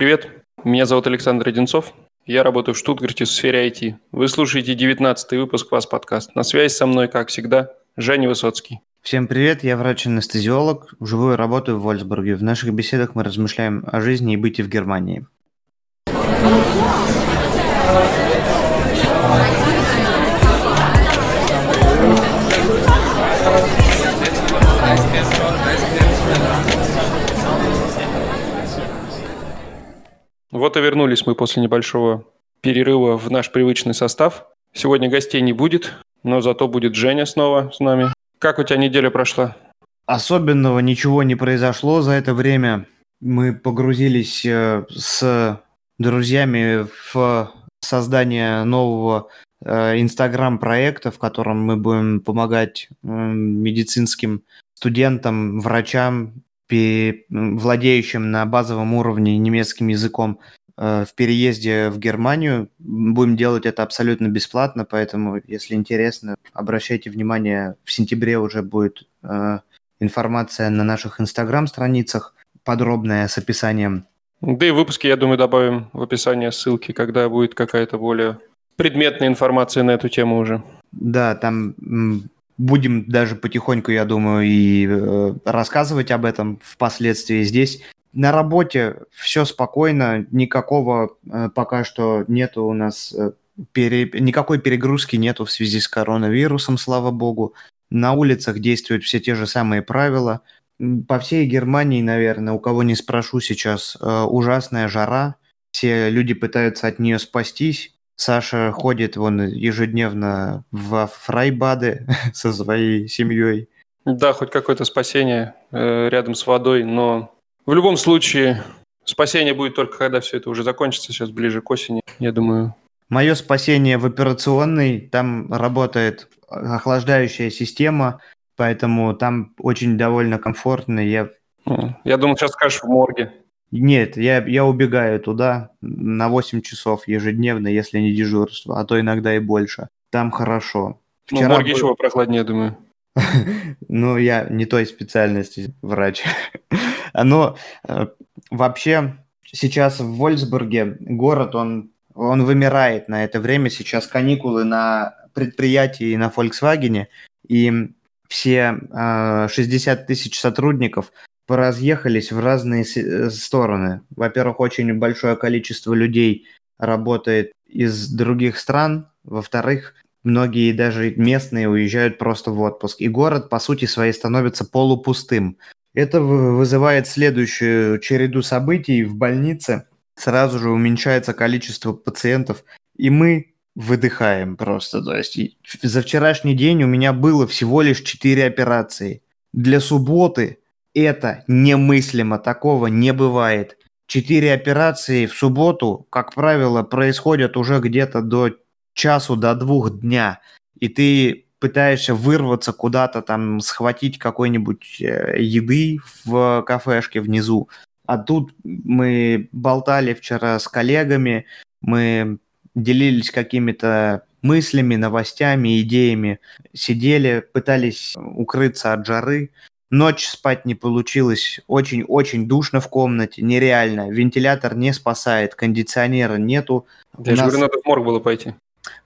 Привет, меня зовут Александр Одинцов. Я работаю в Штутгарте в сфере IT. Вы слушаете 19 выпуск «Вас подкаст». На связи со мной, как всегда, Женя Высоцкий. Всем привет, я врач-анестезиолог, живу и работаю в Вольсбурге. В наших беседах мы размышляем о жизни и быте в Германии. Вот и вернулись мы после небольшого перерыва в наш привычный состав. Сегодня гостей не будет, но зато будет Женя снова с нами. Как у тебя неделя прошла? Особенного ничего не произошло за это время. Мы погрузились э, с друзьями в создание нового э, инстаграм-проекта, в котором мы будем помогать медицинским студентам, врачам, владеющим на базовом уровне немецким языком э, в переезде в Германию. Будем делать это абсолютно бесплатно, поэтому, если интересно, обращайте внимание, в сентябре уже будет э, информация на наших инстаграм-страницах, подробная с описанием. Да и выпуски, я думаю, добавим в описание ссылки, когда будет какая-то более предметная информация на эту тему уже. Да, там будем даже потихоньку, я думаю, и э, рассказывать об этом впоследствии здесь. На работе все спокойно, никакого э, пока что нету у нас э, пере... никакой перегрузки нету в связи с коронавирусом, слава богу. На улицах действуют все те же самые правила. По всей Германии, наверное, у кого не спрошу сейчас, э, ужасная жара. Все люди пытаются от нее спастись. Саша ходит вон ежедневно во Фрайбады со своей семьей. Да, хоть какое-то спасение э, рядом с водой, но в любом случае спасение будет только когда все это уже закончится, сейчас ближе к осени, я думаю. Мое спасение в операционной, там работает охлаждающая система, поэтому там очень довольно комфортно. Я, я думал, сейчас скажешь в морге. Нет, я, я убегаю туда на 8 часов ежедневно, если не дежурство, а то иногда и больше. Там хорошо. Ну, Вчера ну, морги был... еще прохладнее, думаю. ну, я не той специальности врач. Но э, вообще сейчас в Вольсбурге город, он, он вымирает на это время. Сейчас каникулы на предприятии на Volkswagen, и все э, 60 тысяч сотрудников поразъехались в разные э, стороны. Во-первых, очень большое количество людей работает из других стран. Во-вторых, многие даже местные уезжают просто в отпуск. И город, по сути своей, становится полупустым. Это вызывает следующую череду событий в больнице. Сразу же уменьшается количество пациентов, и мы выдыхаем просто. То есть за вчерашний день у меня было всего лишь 4 операции. Для субботы это немыслимо, такого не бывает. Четыре операции в субботу, как правило, происходят уже где-то до часу, до двух дня. И ты пытаешься вырваться куда-то, там, схватить какой-нибудь э, еды в кафешке внизу. А тут мы болтали вчера с коллегами, мы делились какими-то мыслями, новостями, идеями, сидели, пытались укрыться от жары. Ночь спать не получилось, очень-очень душно в комнате, нереально. Вентилятор не спасает, кондиционера нету. Я же нас... говорю, надо в морг было пойти.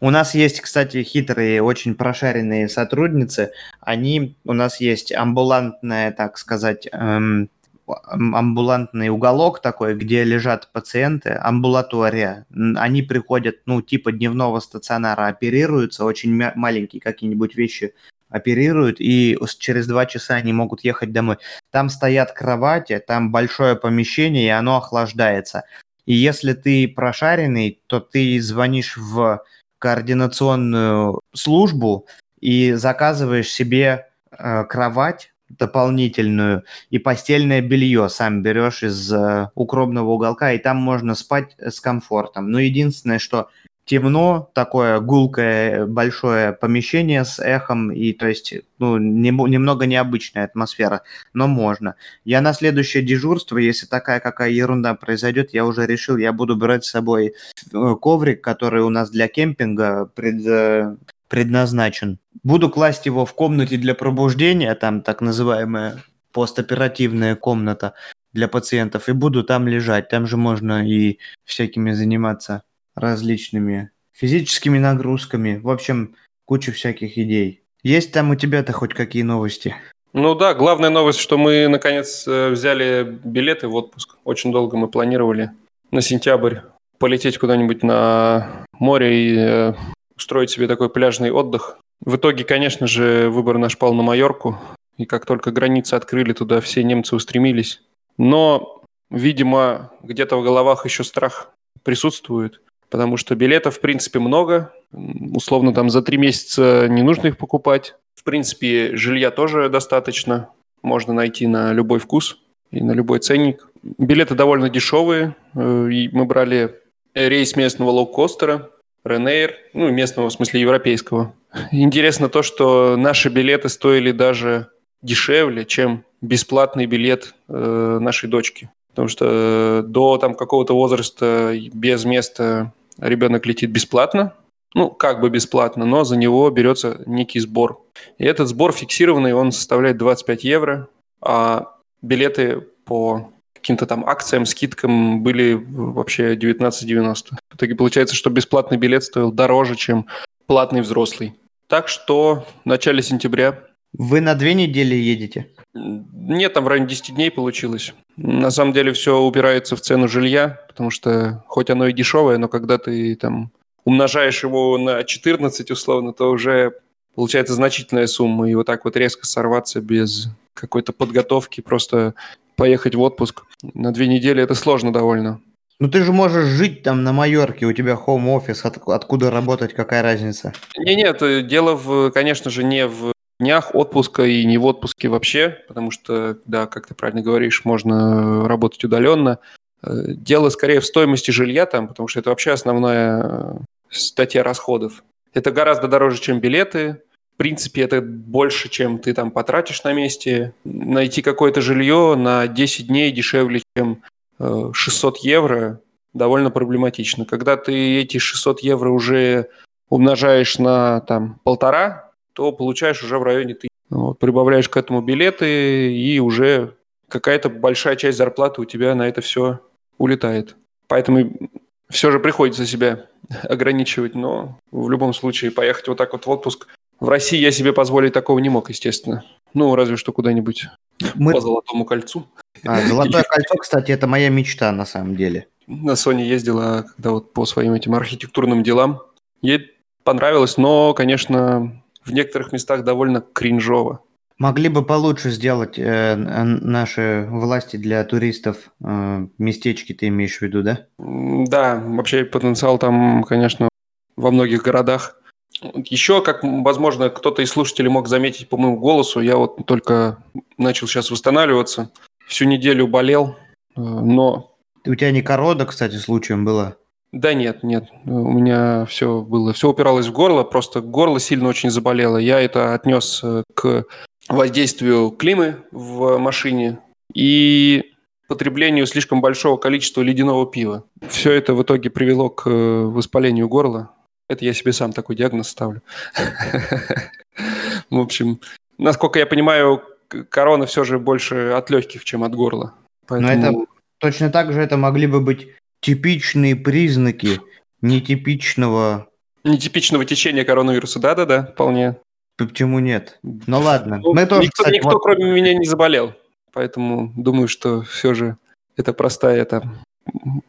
У нас есть, кстати, хитрые, очень прошаренные сотрудницы. Они, у нас есть амбулантная, так сказать, эм, амбулантный уголок такой, где лежат пациенты, амбулатория. Они приходят, ну, типа дневного стационара, оперируются, очень маленькие какие-нибудь вещи оперируют, и через два часа они могут ехать домой. Там стоят кровати, там большое помещение, и оно охлаждается. И если ты прошаренный, то ты звонишь в координационную службу и заказываешь себе э, кровать дополнительную и постельное белье сам берешь из э, укромного уголка, и там можно спать с комфортом. Но единственное, что темно, такое гулкое большое помещение с эхом, и то есть ну, не, немного необычная атмосфера, но можно. Я на следующее дежурство, если такая какая ерунда произойдет, я уже решил, я буду брать с собой э, коврик, который у нас для кемпинга пред, э, предназначен. Буду класть его в комнате для пробуждения, там так называемая постоперативная комната. для пациентов и буду там лежать. Там же можно и всякими заниматься различными физическими нагрузками. В общем, куча всяких идей. Есть там у тебя-то хоть какие новости? Ну да, главная новость, что мы наконец э, взяли билеты в отпуск. Очень долго мы планировали на сентябрь полететь куда-нибудь на море и э, устроить себе такой пляжный отдых. В итоге, конечно же, выбор наш пал на Майорку. И как только границы открыли, туда все немцы устремились. Но, видимо, где-то в головах еще страх присутствует, потому что билетов, в принципе, много. Условно, там за три месяца не нужно их покупать. В принципе, жилья тоже достаточно. Можно найти на любой вкус и на любой ценник. Билеты довольно дешевые. Э, мы брали рейс местного лоукостера, Ренейр, ну, местного, в смысле, европейского. Интересно то, что наши билеты стоили даже дешевле, чем бесплатный билет э, нашей дочки. Потому что э, до там какого-то возраста без места ребенок летит бесплатно, ну, как бы бесплатно, но за него берется некий сбор. И этот сбор фиксированный, он составляет 25 евро, а билеты по каким-то там акциям, скидкам были вообще 19,90. В итоге получается, что бесплатный билет стоил дороже, чем платный взрослый. Так что в начале сентября... Вы на две недели едете? Нет, там в районе 10 дней получилось. На самом деле все упирается в цену жилья, потому что хоть оно и дешевое, но когда ты там умножаешь его на 14 условно, то уже получается значительная сумма. И вот так вот резко сорваться без какой-то подготовки, просто поехать в отпуск на две недели, это сложно довольно. Ну ты же можешь жить там на Майорке, у тебя хоум-офис, от, откуда работать, какая разница? Не, нет, дело, в, конечно же, не в днях отпуска и не в отпуске вообще, потому что, да, как ты правильно говоришь, можно работать удаленно. Э, дело скорее в стоимости жилья там, потому что это вообще основная э, статья расходов. Это гораздо дороже, чем билеты. В принципе, это больше, чем ты там потратишь на месте. Найти какое-то жилье на 10 дней дешевле, чем 600 э, евро, довольно проблематично. Когда ты эти 600 евро уже умножаешь на там полтора, то получаешь уже в районе ты. Вот, прибавляешь к этому билеты, и уже какая-то большая часть зарплаты у тебя на это все улетает. Поэтому все же приходится себя ограничивать, но в любом случае поехать вот так вот в отпуск. В России я себе позволить такого не мог, естественно. Ну, разве что куда-нибудь Мы... по Золотому кольцу. А, Золотое кольцо, кстати, это моя мечта на самом деле. На Sony ездила, когда вот по своим этим архитектурным делам. Ей понравилось, но, конечно, в некоторых местах довольно кринжово. Могли бы получше сделать э, наши власти для туристов э, местечки, ты имеешь в виду, да? Да, вообще потенциал там, конечно, во многих городах. Еще, как, возможно, кто-то из слушателей мог заметить по моему голосу, я вот только начал сейчас восстанавливаться. Всю неделю болел, э, но... У тебя не корода, кстати, случаем было? Да нет, нет. У меня все было. Все упиралось в горло, просто горло сильно очень заболело. Я это отнес э, к воздействию климы в машине и потреблению слишком большого количества ледяного пива. Все это в итоге привело к э, воспалению горла. Это я себе сам такой диагноз ставлю. В общем, насколько я понимаю, корона все же больше от легких, чем от горла. Но это точно так же это могли бы быть типичные признаки нетипичного... Нетипичного течения коронавируса, да-да-да, вполне. Почему нет? Ну ладно. Ну, Мы тоже, никто, кстати, никто вот... кроме меня, не заболел. Поэтому думаю, что все же это простая, это,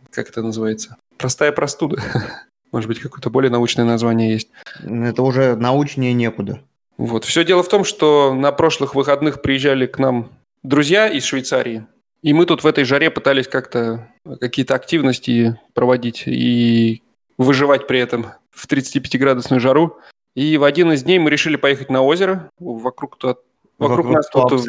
как это называется? Простая простуда. Может быть, какое-то более научное название есть. Это уже научнее некуда. Вот. Все дело в том, что на прошлых выходных приезжали к нам друзья из Швейцарии, и мы тут в этой жаре пытались как-то какие-то активности проводить и выживать при этом в 35-градусную жару. И в один из дней мы решили поехать на озеро. Вокруг, вокруг, вокруг нас тут,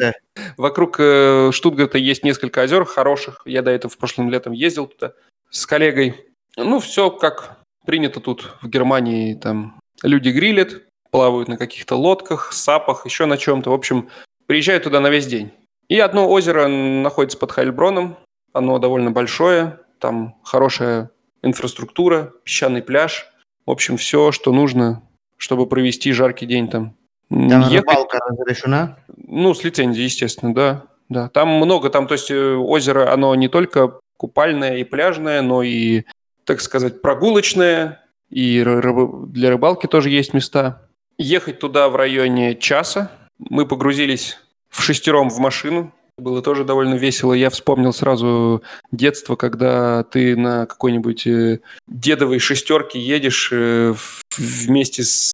вокруг э, Штутгарта есть несколько озер хороших. Я до этого в прошлом летом ездил туда с коллегой. Ну, все как принято тут в Германии, там люди грилят, плавают на каких-то лодках, сапах, еще на чем-то. В общем, приезжают туда на весь день. И одно озеро находится под Хайльброном. Оно довольно большое, там хорошая инфраструктура, песчаный пляж. В общем, все, что нужно, чтобы провести жаркий день там. Там Ехать... рыбалка разрешена? Ну, с лицензией, естественно, да. да. Там много, там, то есть э, озеро, оно не только купальное и пляжное, но и, так сказать, прогулочное, и для рыбалки тоже есть места. Ехать туда в районе часа. Мы погрузились в шестером в машину. Было тоже довольно весело. Я вспомнил сразу детство, когда ты на какой-нибудь э, дедовой шестерке едешь э, вместе с,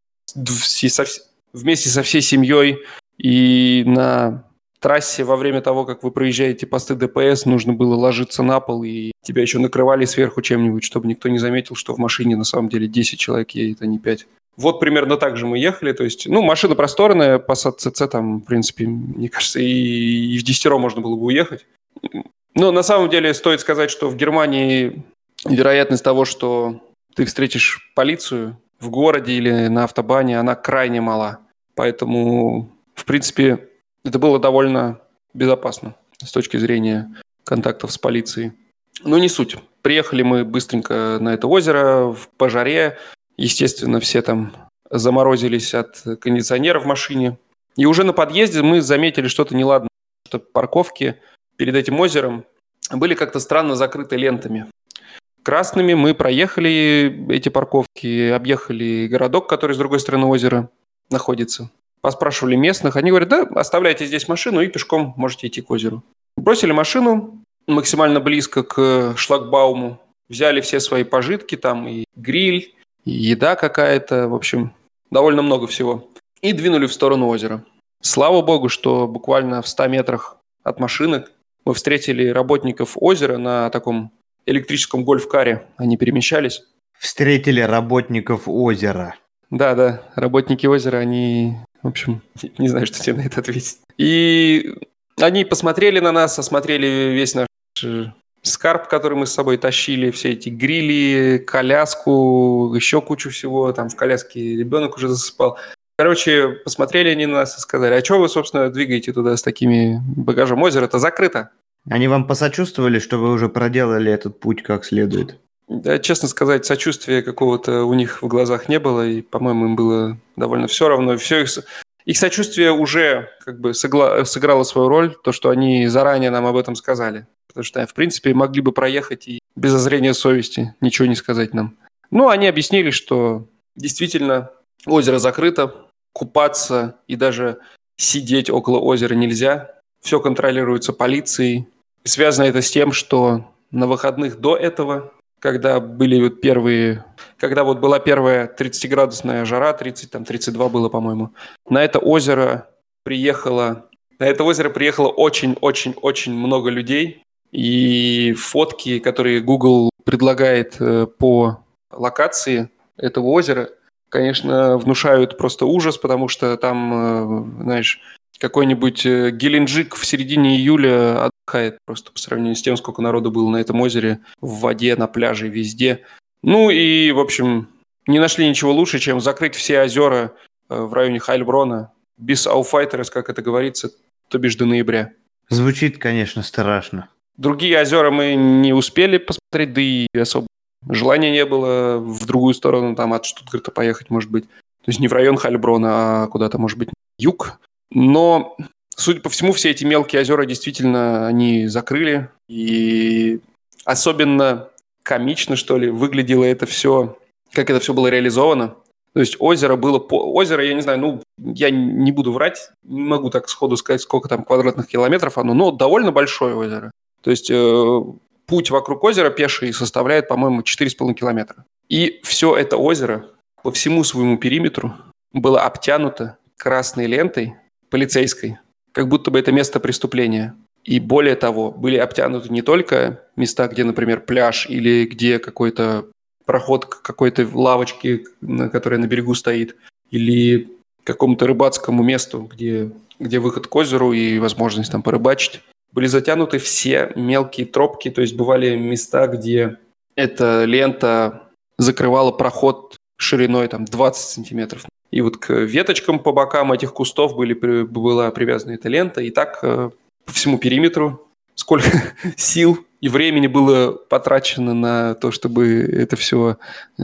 вместе со всей семьей и на трассе во время того, как вы проезжаете посты ДПС, нужно было ложиться на пол, и тебя еще накрывали сверху чем-нибудь, чтобы никто не заметил, что в машине на самом деле 10 человек едет, а не 5. Вот примерно так же мы ехали, то есть, ну, машина просторная, Passat CC там, в принципе, мне кажется, и, и в десятеро можно было бы уехать. Но на самом деле стоит сказать, что в Германии вероятность того, что ты встретишь полицию в городе или на автобане, она крайне мала. Поэтому, в принципе, это было довольно безопасно с точки зрения контактов с полицией. Но не суть. Приехали мы быстренько на это озеро в пожаре. Естественно, все там заморозились от кондиционера в машине. И уже на подъезде мы заметили что-то неладное, что парковки перед этим озером были как-то странно закрыты лентами. Красными мы проехали эти парковки, объехали городок, который с другой стороны озера находится поспрашивали местных, они говорят, да, оставляйте здесь машину и пешком можете идти к озеру. Бросили машину максимально близко к шлагбауму, взяли все свои пожитки, там и гриль, еда какая-то, в общем, довольно много всего, и двинули в сторону озера. Слава богу, что буквально в 100 метрах от машины мы встретили работников озера на таком электрическом гольф-каре. Они перемещались. Встретили работников озера. Да, да, работники озера, они в общем, не знаю, что тебе на это ответить. И они посмотрели на нас, осмотрели весь наш э, скарб, который мы с собой тащили, все эти грили, коляску, еще кучу всего. Там в коляске ребенок уже засыпал. Короче, посмотрели они на нас и сказали, а что вы, собственно, двигаете туда с такими багажом? Озеро-то закрыто. Они вам посочувствовали, что вы уже проделали этот путь как следует? Да, честно сказать, сочувствия какого-то у них в глазах не было, и, по-моему, им было довольно все равно. Все их, их сочувствие уже как бы сыгла, сыграло свою роль, то, что они заранее нам об этом сказали. Потому что, в принципе, могли бы проехать и без озрения совести ничего не сказать нам. Ну, они объяснили, что действительно озеро закрыто, купаться и даже сидеть около озера нельзя. Все контролируется полицией. Связано это с тем, что на выходных до этого когда были вот первые, когда вот была первая 30-градусная жара, 30, там 32 было, по-моему, на это озеро приехало, на это озеро приехало очень-очень-очень много людей, и фотки, которые Google предлагает э, по локации этого озера, конечно, внушают просто ужас, потому что там, э, знаешь, какой-нибудь э, Геленджик в середине июля отдыхает просто по сравнению с тем, сколько народу было на этом озере, в воде, на пляже, везде. Ну и, в общем, не нашли ничего лучше, чем закрыть все озера э, в районе Хайльброна без ауфайтерс, как это говорится, то бишь до ноября. Звучит, конечно, страшно. Другие озера мы не успели посмотреть, да и особо желания не было в другую сторону, там от Штутгарта поехать, может быть. То есть не в район Хальброна, а куда-то, может быть, юг. Но, судя по всему, все эти мелкие озера действительно они закрыли. И особенно комично, что ли, выглядело это все, как это все было реализовано. То есть озеро было... По... Озеро, я не знаю, ну, я не буду врать, не могу так сходу сказать, сколько там квадратных километров оно, но довольно большое озеро. То есть э, путь вокруг озера пеший составляет, по-моему, 4,5 километра. И все это озеро по всему своему периметру было обтянуто красной лентой, полицейской, как будто бы это место преступления. И более того, были обтянуты не только места, где, например, пляж или где какой-то проход к какой-то лавочке, которая на берегу стоит, или какому-то рыбацкому месту, где, где выход к озеру и возможность там порыбачить. Были затянуты все мелкие тропки, то есть бывали места, где эта лента закрывала проход шириной там 20 сантиметров. И вот к веточкам по бокам этих кустов были, была привязана эта лента. И так э, по всему периметру сколько сил и времени было потрачено на то, чтобы это все э,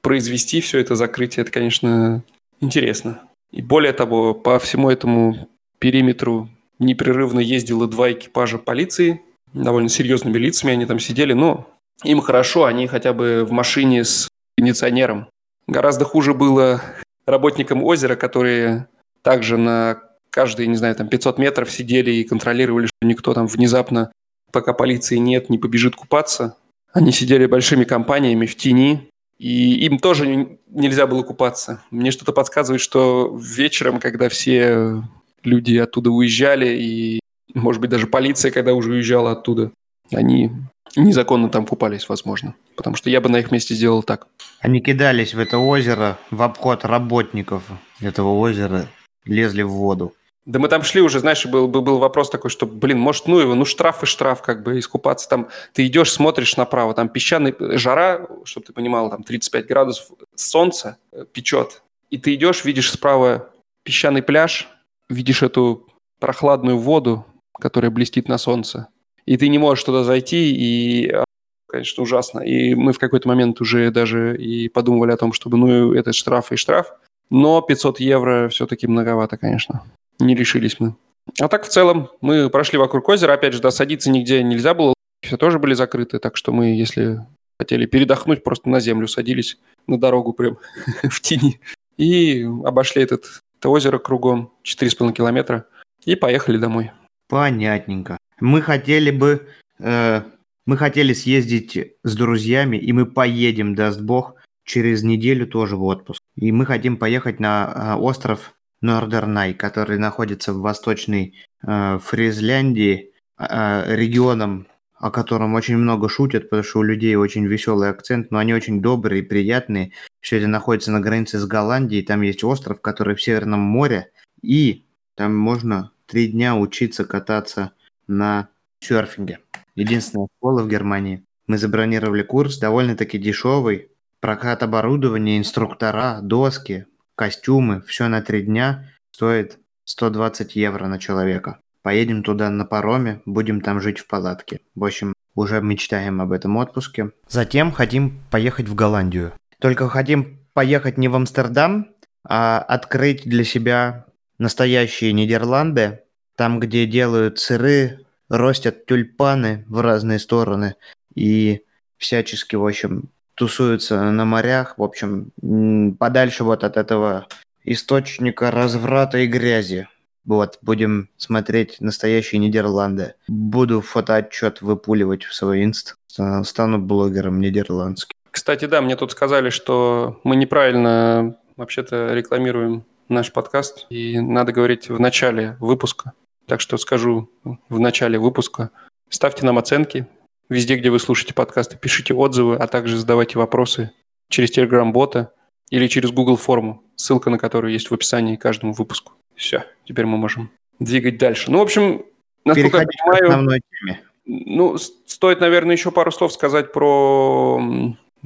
произвести, все это закрытие. Это, конечно, интересно. И более того, по всему этому периметру непрерывно ездило два экипажа полиции, довольно серьезными лицами они там сидели, но им хорошо, они хотя бы в машине с кондиционером. Гораздо хуже было работникам озера, которые также на каждые, не знаю, там 500 метров сидели и контролировали, что никто там внезапно, пока полиции нет, не побежит купаться. Они сидели большими компаниями в тени, и им тоже нельзя было купаться. Мне что-то подсказывает, что вечером, когда все люди оттуда уезжали, и, может быть, даже полиция, когда уже уезжала оттуда, они незаконно там купались, возможно. Потому что я бы на их месте сделал так. Они кидались в это озеро в обход работников этого озера, лезли в воду. Да мы там шли уже, знаешь, был, был вопрос такой, что, блин, может, ну его, ну штраф и штраф, как бы, искупаться. Там ты идешь, смотришь направо, там песчаный, жара, чтобы ты понимал, там 35 градусов, солнце э, печет. И ты идешь, видишь справа песчаный пляж, видишь эту прохладную воду, которая блестит на солнце. И ты не можешь туда зайти, и, а, конечно, ужасно. И мы в какой-то момент уже даже и подумывали о том, чтобы, ну, это штраф и штраф. Но 500 евро все-таки многовато, конечно. Не решились мы. А так в целом мы прошли вокруг озера. Опять же, да, садиться нигде нельзя было. Все тоже были закрыты. Так что мы, если хотели передохнуть, просто на землю садились на дорогу прям в тени. И обошли этот, это озеро кругом 4,5 километра. И поехали домой. Понятненько. Мы хотели бы... Э, мы хотели съездить с друзьями, и мы поедем, даст бог, через неделю тоже в отпуск. И мы хотим поехать на э, остров Нордернай, который находится в восточной э, Фризляндии, э, регионом, о котором очень много шутят, потому что у людей очень веселый акцент, но они очень добрые и приятные. Все это находится на границе с Голландией, там есть остров, который в Северном море, и там можно три дня учиться кататься на серфинге. Единственная школа в Германии. Мы забронировали курс, довольно-таки дешевый. Прокат оборудования, инструктора, доски, костюмы, все на три дня стоит 120 евро на человека. Поедем туда на пароме, будем там жить в палатке. В общем, уже мечтаем об этом отпуске. Затем хотим поехать в Голландию. Только хотим поехать не в Амстердам, а открыть для себя настоящие Нидерланды, там, где делают сыры, ростят тюльпаны в разные стороны и всячески, в общем, тусуются на морях, в общем, подальше вот от этого источника разврата и грязи. Вот, будем смотреть настоящие Нидерланды. Буду фотоотчет выпуливать в свой инст. Стану блогером нидерландским. Кстати, да, мне тут сказали, что мы неправильно вообще-то рекламируем наш подкаст. И надо говорить в начале выпуска. Так что скажу в начале выпуска. Ставьте нам оценки, Везде, где вы слушаете подкасты, пишите отзывы, а также задавайте вопросы через Telegram-бота или через Google форму, ссылка на которую есть в описании к каждому выпуску. Все, теперь мы можем двигать дальше. Ну, в общем, насколько я понимаю... Ну, стоит, наверное, еще пару слов сказать про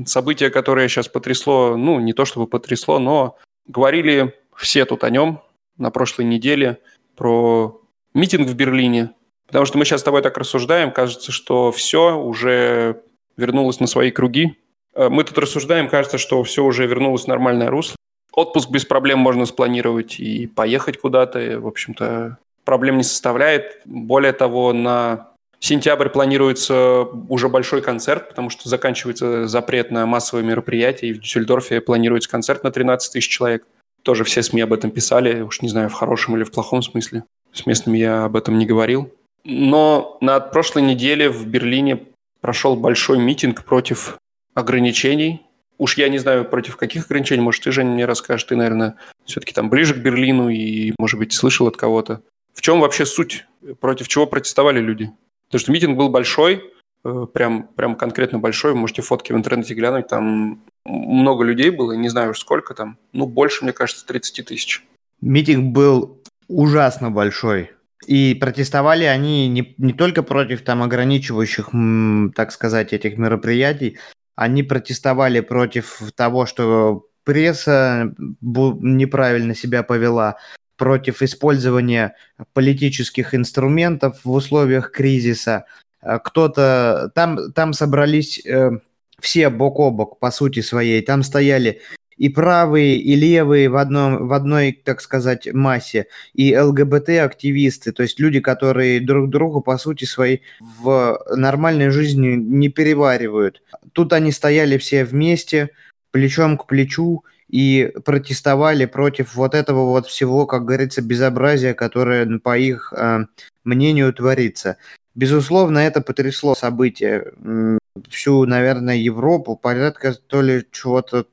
событие, которое сейчас потрясло, ну, не то чтобы потрясло, но говорили все тут о нем на прошлой неделе, про митинг в Берлине, Потому что мы сейчас с тобой так рассуждаем, кажется, что все уже вернулось на свои круги. Э, мы тут рассуждаем, кажется, что все уже вернулось в нормальное русло. Отпуск без проблем можно спланировать и поехать куда-то. В общем-то, проблем не составляет. Более того, на сентябрь планируется уже большой концерт, потому что заканчивается запрет на массовые мероприятия, и в Дюссельдорфе планируется концерт на 13 тысяч человек. Тоже все СМИ об этом писали, уж не знаю, в хорошем или в плохом смысле. С местными я об этом не говорил. Но на прошлой неделе в Берлине прошел большой митинг против ограничений. Уж я не знаю, против каких ограничений. Может, ты, Женя, мне расскажешь. Ты, наверное, все-таки там ближе к Берлину и, может быть, слышал от кого-то. В чем вообще суть? Против чего протестовали люди? Потому что митинг был большой, э, прям, прям конкретно большой. Вы можете фотки в интернете глянуть. Там много людей было, не знаю уж сколько там. Ну, больше, мне кажется, 30 тысяч. Митинг был ужасно большой. И протестовали они не, не только против там ограничивающих, так сказать, этих мероприятий, они протестовали против того, что пресса неправильно себя повела, против использования политических инструментов в условиях кризиса. А кто-то там, там собрались э, все бок о бок по сути своей. Там стояли и правые, и левые в, одном, в одной, так сказать, массе, и ЛГБТ-активисты, то есть люди, которые друг другу, по сути, своей в нормальной жизни не переваривают. Тут они стояли все вместе, плечом к плечу, и протестовали против вот этого вот всего, как говорится, безобразия, которое, по их э, мнению, творится. Безусловно, это потрясло событие всю, наверное, Европу, порядка то ли чего-то,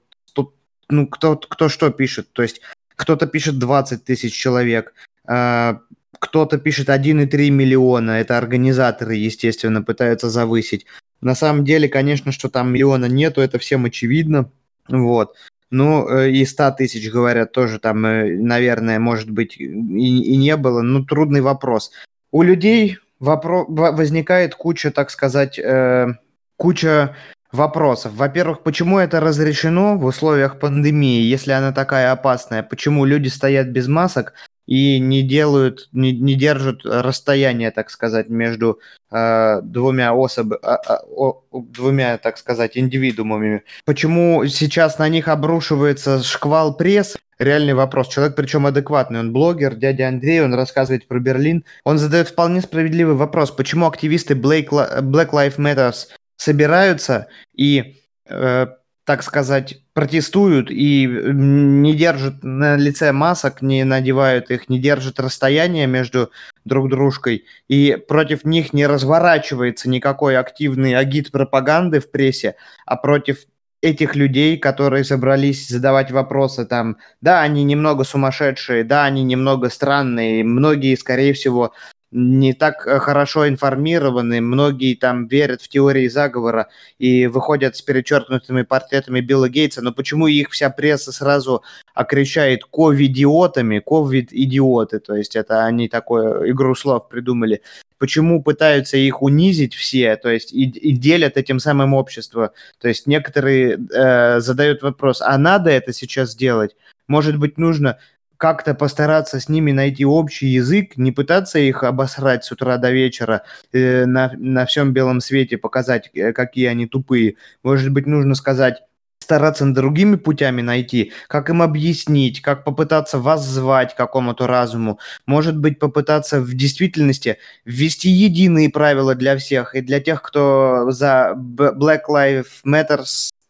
ну, кто, кто что пишет, то есть кто-то пишет 20 тысяч человек, э, кто-то пишет 1,3 миллиона, это организаторы, естественно, пытаются завысить. На самом деле, конечно, что там миллиона нету, это всем очевидно, вот. Ну, э, и 100 тысяч, говорят, тоже там, э, наверное, может быть, и, и не было. Ну, трудный вопрос. У людей вопро- возникает куча, так сказать, э, куча вопросов. Во-первых, почему это разрешено в условиях пандемии, если она такая опасная? Почему люди стоят без масок? и не делают, не, не держат расстояние, так сказать, между э, двумя особами, э, э, двумя, так сказать, индивидуумами. Почему сейчас на них обрушивается шквал пресс? Реальный вопрос. Человек, причем адекватный, он блогер, дядя Андрей, он рассказывает про Берлин. Он задает вполне справедливый вопрос, почему активисты Black, Black Lives Matter собираются и э, так сказать, протестуют и не держат на лице масок, не надевают их, не держат расстояние между друг дружкой, и против них не разворачивается никакой активный агит пропаганды в прессе, а против этих людей, которые собрались задавать вопросы там, да, они немного сумасшедшие, да, они немного странные, многие, скорее всего, не так э, хорошо информированы, многие там верят в теории заговора и выходят с перечеркнутыми портретами Билла Гейтса, но почему их вся пресса сразу окрещает ковидиотами, ковид-идиоты, то есть это они такую игру слов придумали, почему пытаются их унизить все, то есть и, и делят этим самым общество, то есть некоторые э, задают вопрос, а надо это сейчас делать? Может быть, нужно как-то постараться с ними найти общий язык, не пытаться их обосрать с утра до вечера, э, на, на всем белом свете показать, э, какие они тупые. Может быть, нужно сказать, стараться другими путями найти, как им объяснить, как попытаться вас звать к какому-то разуму, может быть, попытаться в действительности ввести единые правила для всех, и для тех, кто за Black Lives Matter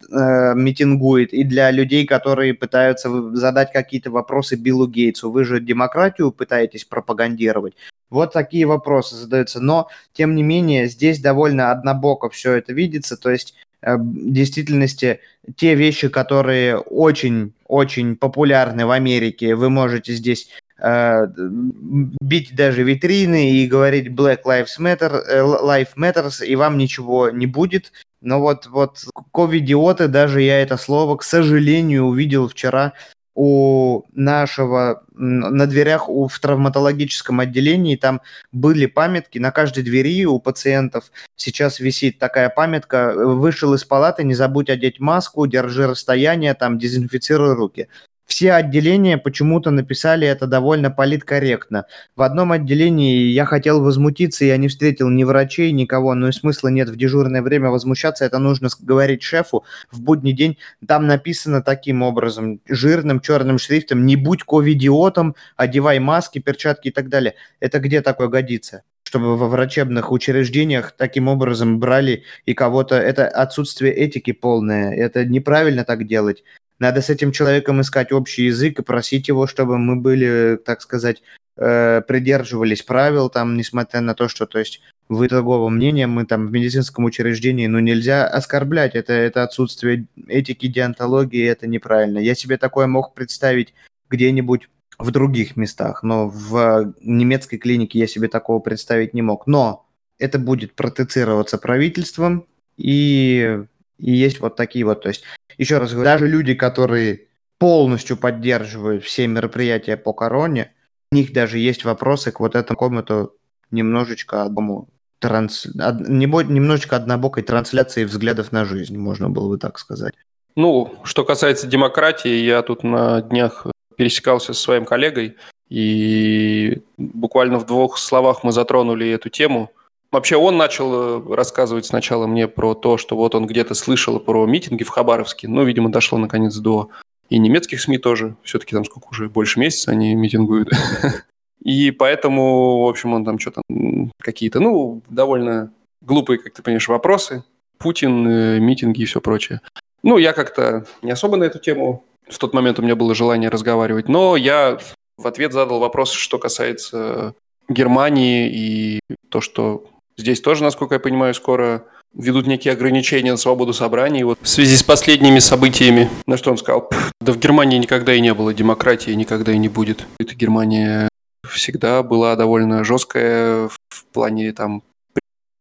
э, митингует, и для людей, которые пытаются задать какие-то вопросы Биллу Гейтсу. Вы же демократию пытаетесь пропагандировать. Вот такие вопросы задаются. Но, тем не менее, здесь довольно однобоко все это видится. То есть, э, в действительности, те вещи, которые очень-очень популярны в Америке, вы можете здесь э, бить даже витрины и говорить Black Lives Matter, э, Life Matters, и вам ничего не будет. Но вот, вот ковидиоты, даже я это слово, к сожалению, увидел вчера у нашего, на дверях у, в травматологическом отделении, там были памятки, на каждой двери у пациентов сейчас висит такая памятка, вышел из палаты, не забудь одеть маску, держи расстояние, там, дезинфицируй руки все отделения почему-то написали это довольно политкорректно. В одном отделении я хотел возмутиться, я не встретил ни врачей, никого, но и смысла нет в дежурное время возмущаться, это нужно говорить шефу в будний день. Там написано таким образом, жирным черным шрифтом, не будь ковидиотом, одевай маски, перчатки и так далее. Это где такое годится? чтобы во врачебных учреждениях таким образом брали и кого-то... Это отсутствие этики полное. Это неправильно так делать. Надо с этим человеком искать общий язык и просить его, чтобы мы были, так сказать, э, придерживались правил, там, несмотря на то, что, то есть, вы другого мнения, мы там в медицинском учреждении, ну, нельзя оскорблять, это, это отсутствие этики, диантологии, это неправильно. Я себе такое мог представить где-нибудь в других местах, но в немецкой клинике я себе такого представить не мог. Но это будет протецироваться правительством, и, и есть вот такие вот, то есть еще раз говорю, даже люди, которые полностью поддерживают все мероприятия по короне, у них даже есть вопросы к вот этому комнату немножечко одному транс... немножечко однобокой трансляции взглядов на жизнь, можно было бы так сказать. Ну, что касается демократии, я тут на днях пересекался со своим коллегой, и буквально в двух словах мы затронули эту тему – Вообще он начал э, рассказывать сначала мне про то, что вот он где-то слышал про митинги в Хабаровске. Ну, видимо, дошло наконец до и немецких СМИ тоже. Все-таки там сколько уже, больше месяца они митингуют. И поэтому, в общем, он там что-то, какие-то, ну, довольно глупые, как ты понимаешь, вопросы. Путин, э, митинги и все прочее. Ну, я как-то не особо на эту тему. В тот момент у меня было желание разговаривать. Но я в ответ задал вопрос, что касается Германии и то, что здесь тоже, насколько я понимаю, скоро ведут некие ограничения на свободу собраний. Вот в связи с последними событиями, на что он сказал, да в Германии никогда и не было демократии, никогда и не будет. Эта Германия всегда была довольно жесткая в плане там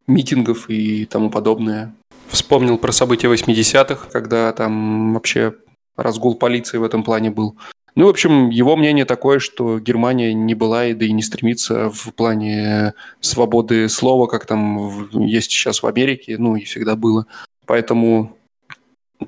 митингов и тому подобное. Вспомнил про события 80-х, когда там вообще разгул полиции в этом плане был. Ну, в общем, его мнение такое, что Германия не была и да и не стремится в плане свободы слова, как там есть сейчас в Америке, ну и всегда было. Поэтому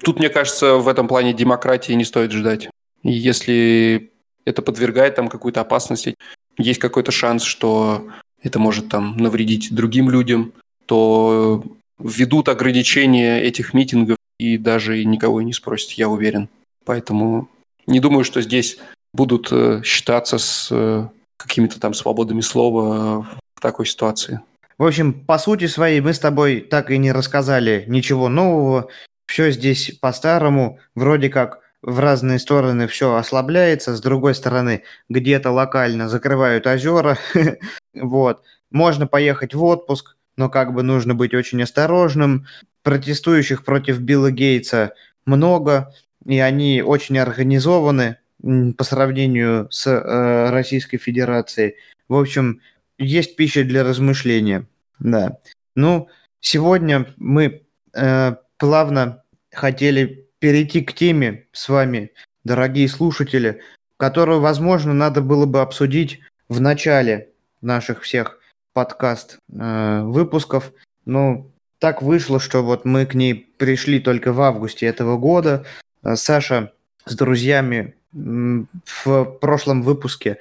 тут, мне кажется, в этом плане демократии не стоит ждать. Если это подвергает там какую-то опасности, есть какой-то шанс, что это может там навредить другим людям, то введут ограничения этих митингов и даже никого не спросят, я уверен. Поэтому не думаю, что здесь будут э, считаться с э, какими-то там свободами слова в такой ситуации. В общем, по сути своей мы с тобой так и не рассказали ничего нового. Все здесь по-старому, вроде как в разные стороны все ослабляется, с другой стороны где-то локально закрывают озера, вот. Можно поехать в отпуск, но как бы нужно быть очень осторожным. Протестующих против Билла Гейтса много, и они очень организованы по сравнению с э, Российской Федерацией. В общем, есть пища для размышления. Да. Ну, сегодня мы э, плавно хотели перейти к теме с вами, дорогие слушатели, которую, возможно, надо было бы обсудить в начале наших всех подкаст э, выпусков. Но так вышло, что вот мы к ней пришли только в августе этого года. Э, Саша с друзьями в прошлом выпуске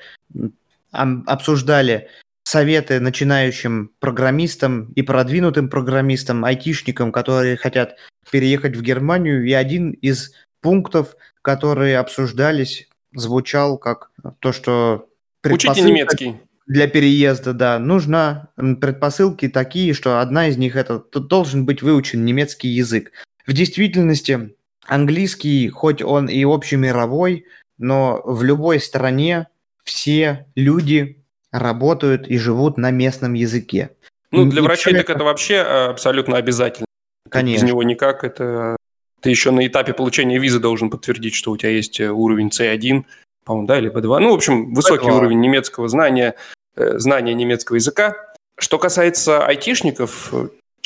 обсуждали советы начинающим программистам и продвинутым программистам, айтишникам, которые хотят переехать в Германию. И один из пунктов, которые обсуждались, звучал как то, что... Учите немецкий. Для переезда, да. Нужно предпосылки такие, что одна из них это должен быть выучен немецкий язык. В действительности английский, хоть он и общемировой, но в любой стране все люди работают и живут на местном языке. Ну, для и врачей так это вообще а, абсолютно обязательно. Конечно. Без него никак. Это ты еще на этапе получения визы должен подтвердить, что у тебя есть э, уровень C1, по-моему, да, или B2. Ну, в общем, высокий B2. уровень немецкого знания, э, знания немецкого языка. Что касается айтишников,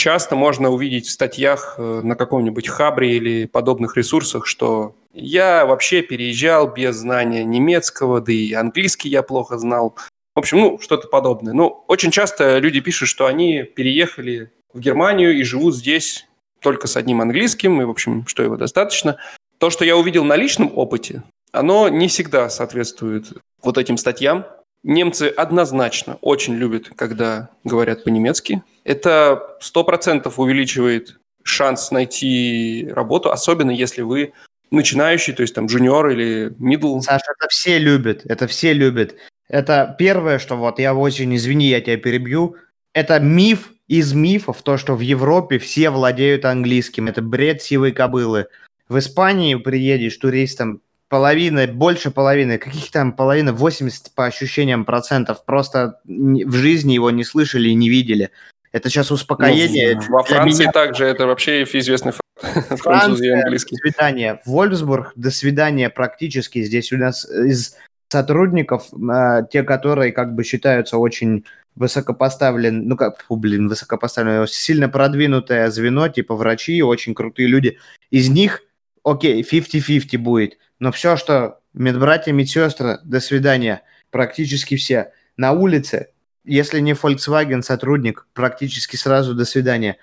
часто можно увидеть в статьях э, на каком-нибудь Хабре или подобных ресурсах, что я вообще переезжал без знания немецкого, да и английский я плохо знал. В общем, ну, что-то подобное. Ну, очень часто люди пишут, что они переехали в Германию и живут здесь только с одним английским, и, в общем, что его достаточно. То, что я увидел на личном опыте, оно не всегда соответствует вот этим статьям. Немцы однозначно очень любят, когда говорят по-немецки. Это сто процентов увеличивает шанс найти работу, особенно если вы начинающий, то есть там джуниор или middle. Саша, это все любят, это все любят. Это первое, что вот я очень, извини, я тебя перебью, это миф из мифов, то, что в Европе все владеют английским. Это бред сивой кобылы. В Испанию приедешь туристом, половина, больше половины, каких там половина, 80 по ощущениям процентов, просто в жизни его не слышали и не видели. Это сейчас успокоение. Ну, во Франции меня... также это вообще известный факт. Франция, и английский. До свидания. Вольсбург, до свидания практически. Здесь у нас из сотрудников, э, те, которые как бы считаются очень высокопоставлен, ну как, фу, блин, высокопоставленное, сильно продвинутое звено, типа врачи, очень крутые люди. Из них, окей, 50-50 будет, но все, что медбратья, медсестры, до свидания, практически все. На улице, если не Volkswagen сотрудник, практически сразу до свидания.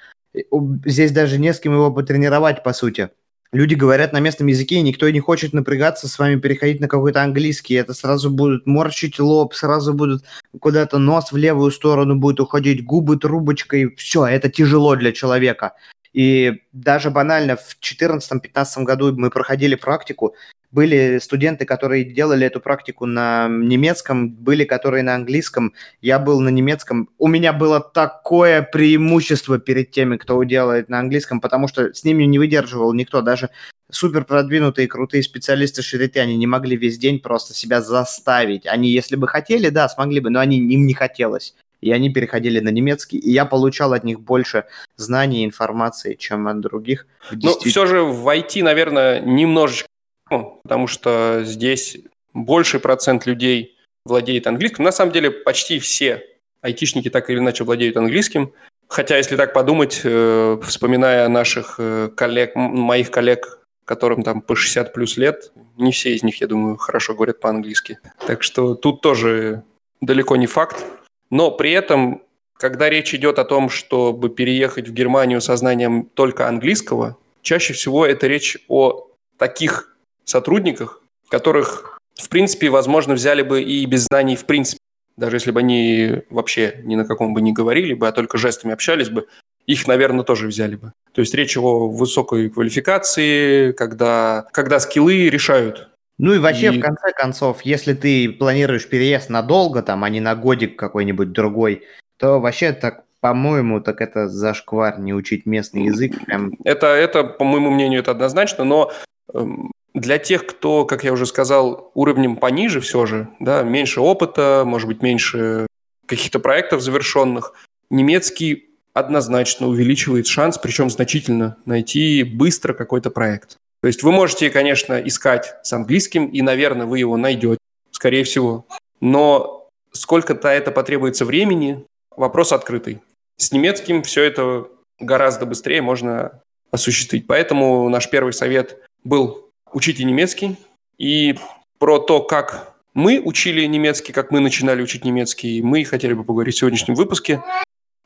Здесь даже не с кем его потренировать, по сути люди говорят на местном языке, и никто не хочет напрягаться с вами переходить на какой-то английский. Это сразу будут морщить лоб, сразу будут куда-то нос в левую сторону будет уходить, губы трубочкой. Все, это тяжело для человека. И даже банально в 2014-2015 году мы проходили практику, были студенты, которые делали эту практику на немецком, были которые на английском. Я был на немецком. У меня было такое преимущество перед теми, кто делает на английском, потому что с ними не выдерживал никто. Даже супер продвинутые, крутые специалисты Шрити, они не могли весь день просто себя заставить. Они, если бы хотели, да, смогли бы, но они, им не хотелось. И они переходили на немецкий, и я получал от них больше знаний и информации, чем от других. Ну, все же в IT, наверное, немножечко потому что здесь больший процент людей владеет английским. На самом деле почти все айтишники так или иначе владеют английским. Хотя, если так подумать, э, вспоминая наших э, коллег, моих коллег, которым там по 60 плюс лет, не все из них, я думаю, хорошо говорят по-английски. Так что тут тоже далеко не факт. Но при этом, когда речь идет о том, чтобы переехать в Германию со знанием только английского, чаще всего это речь о таких сотрудниках, которых, в принципе, возможно, взяли бы и без знаний в принципе. Даже если бы они вообще ни на каком бы не говорили бы, а только жестами общались бы, их, наверное, тоже взяли бы. То есть речь о высокой квалификации, когда, когда скиллы решают. Ну и вообще, и... в конце концов, если ты планируешь переезд надолго, там, а не на годик какой-нибудь другой, то вообще так по-моему, так это зашквар не учить местный язык. Прям... Это, это, по моему мнению, это однозначно, но эм, для тех, кто, как я уже сказал, уровнем пониже все же, да, меньше опыта, может быть, меньше каких-то проектов завершенных, немецкий однозначно увеличивает шанс, причем значительно, найти быстро какой-то проект. То есть вы можете, конечно, искать с английским, и, наверное, вы его найдете, скорее всего. Но сколько-то это потребуется времени, вопрос открытый. С немецким все это гораздо быстрее можно осуществить. Поэтому наш первый совет был учите немецкий. И про то, как мы учили немецкий, как мы начинали учить немецкий, мы хотели бы поговорить в сегодняшнем выпуске.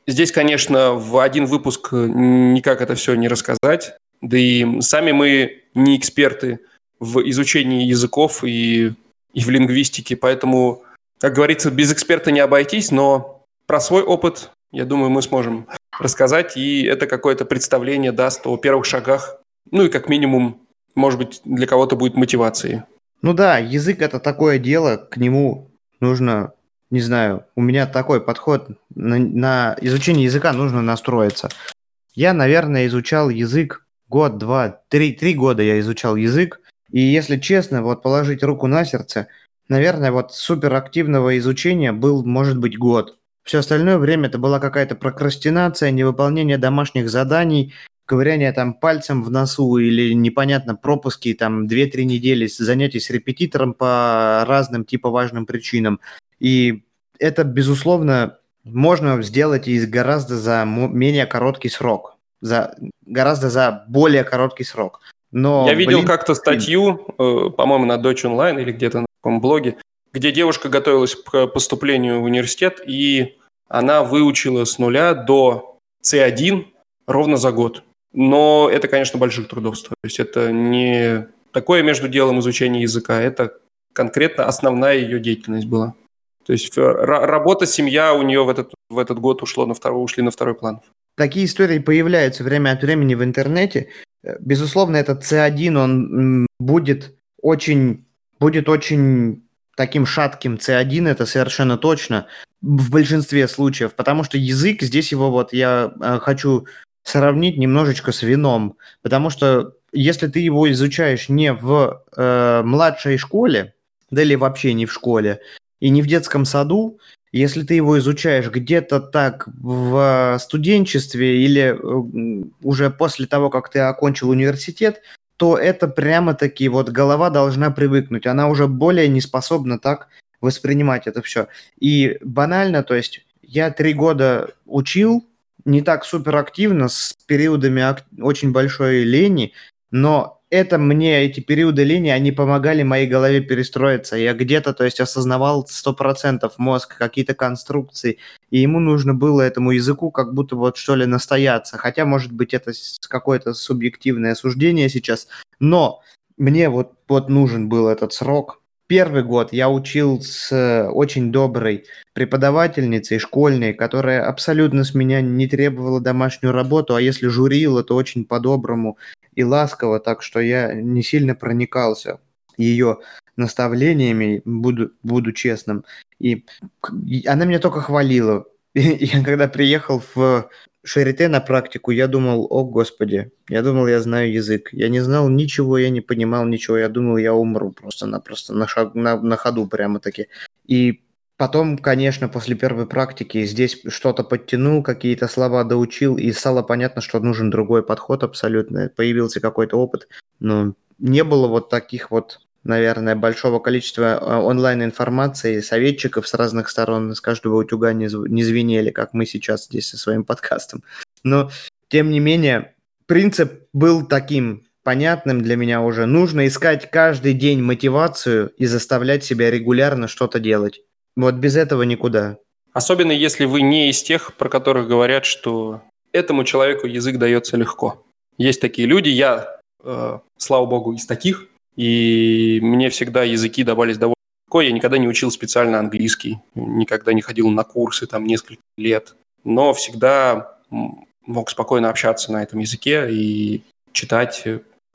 Здесь, конечно, в один выпуск никак это все не рассказать. Да и сами мы не эксперты в изучении языков и, и в лингвистике, поэтому, как говорится, без эксперта не обойтись, но про свой опыт, я думаю, мы сможем рассказать, и это какое-то представление даст о первых шагах, ну и как минимум может быть, для кого-то будет мотивацией. Ну да, язык это такое дело, к нему нужно, не знаю, у меня такой подход, на, на изучение языка нужно настроиться. Я, наверное, изучал язык год, два, три, три года я изучал язык, и если честно, вот положить руку на сердце, наверное, вот суперактивного изучения был, может быть, год. Все остальное время это была какая-то прокрастинация, невыполнение домашних заданий, ковыряние там пальцем в носу или непонятно пропуски там 2-3 недели занятий с репетитором по разным типа важным причинам. И это, безусловно, можно сделать и гораздо за менее короткий срок. За, гораздо за более короткий срок. Но, Я видел блин, как-то статью, э, по-моему, на Deutsche Online или где-то на таком блоге, где девушка готовилась к поступлению в университет, и она выучила с нуля до C1 ровно за год. Но это, конечно, больших трудов стоит. То есть это не такое между делом изучения языка, это конкретно основная ее деятельность была. То есть работа, семья у нее в этот, в этот год ушло на второй, ушли на второй план. Такие истории появляются время от времени в интернете. Безусловно, этот C1, он будет очень, будет очень таким шатким C1, это совершенно точно, в большинстве случаев, потому что язык, здесь его вот я э, хочу сравнить немножечко с вином, потому что если ты его изучаешь не в э, младшей школе, да или вообще не в школе, и не в детском саду, если ты его изучаешь где-то так в студенчестве или э, уже после того, как ты окончил университет, то это прямо-таки вот голова должна привыкнуть. Она уже более не способна так воспринимать это все. И банально, то есть я три года учил, не так супер активно, с периодами очень большой лени, но это мне, эти периоды лени, они помогали моей голове перестроиться. Я где-то, то есть, осознавал 100% мозг, какие-то конструкции, и ему нужно было этому языку как будто вот что ли настояться. Хотя, может быть, это какое-то субъективное суждение сейчас, но мне вот, вот нужен был этот срок, первый год я учил с очень доброй преподавательницей школьной, которая абсолютно с меня не требовала домашнюю работу, а если журила, то очень по-доброму и ласково, так что я не сильно проникался ее наставлениями, буду, буду честным. И она меня только хвалила. Я когда приехал в Шарите на практику, я думал, о господи, я думал, я знаю язык. Я не знал ничего, я не понимал ничего, я думал, я умру просто-напросто на, шаг, на, на ходу прямо-таки. И потом, конечно, после первой практики здесь что-то подтянул, какие-то слова доучил, и стало понятно, что нужен другой подход абсолютно. Появился какой-то опыт, но не было вот таких вот наверное, большого количества а, онлайн-информации, советчиков с разных сторон, с каждого утюга не, не звенели, как мы сейчас здесь со своим подкастом. Но, тем не менее, принцип был таким понятным для меня уже. Нужно искать каждый день мотивацию и заставлять себя регулярно что-то делать. Вот без этого никуда. Особенно если вы не из тех, про которых говорят, что этому человеку язык дается легко. Есть такие люди, я, э, слава богу, из таких, и мне всегда языки давались довольно легко. Я никогда не учил специально английский, никогда не ходил на курсы там несколько лет, но всегда мог спокойно общаться на этом языке и читать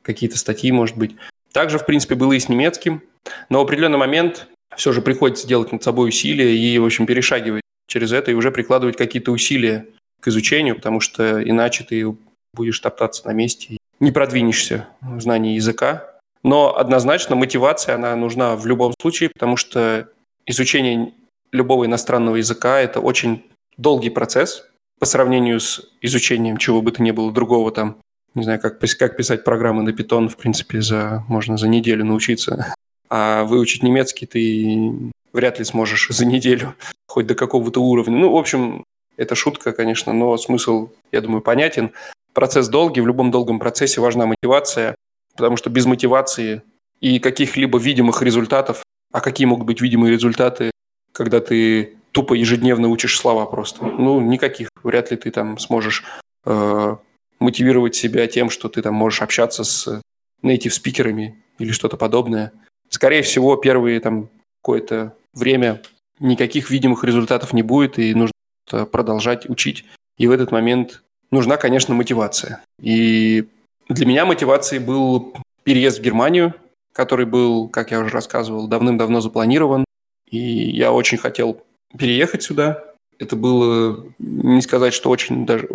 какие-то статьи, может быть. Также, в принципе, было и с немецким, но в определенный момент все же приходится делать над собой усилия и, в общем, перешагивать через это и уже прикладывать какие-то усилия к изучению, потому что иначе ты будешь топтаться на месте и не продвинешься в знании языка. Но однозначно мотивация, она нужна в любом случае, потому что изучение любого иностранного языка – это очень долгий процесс по сравнению с изучением чего бы то ни было другого там, не знаю, как, как писать программы на Python, в принципе, за, можно за неделю научиться. А выучить немецкий ты вряд ли сможешь за неделю, хоть до какого-то уровня. Ну, в общем, это шутка, конечно, но смысл, я думаю, понятен. Процесс долгий, в любом долгом процессе важна мотивация потому что без мотивации и каких-либо видимых результатов, а какие могут быть видимые результаты, когда ты тупо ежедневно учишь слова просто? Ну, никаких. Вряд ли ты там сможешь э, мотивировать себя тем, что ты там можешь общаться с native спикерами или что-то подобное. Скорее всего, первые там какое-то время никаких видимых результатов не будет, и нужно продолжать учить. И в этот момент нужна, конечно, мотивация. И для меня мотивацией был переезд в Германию, который был, как я уже рассказывал, давным-давно запланирован. И я очень хотел переехать сюда. Это было, не сказать, что очень даже...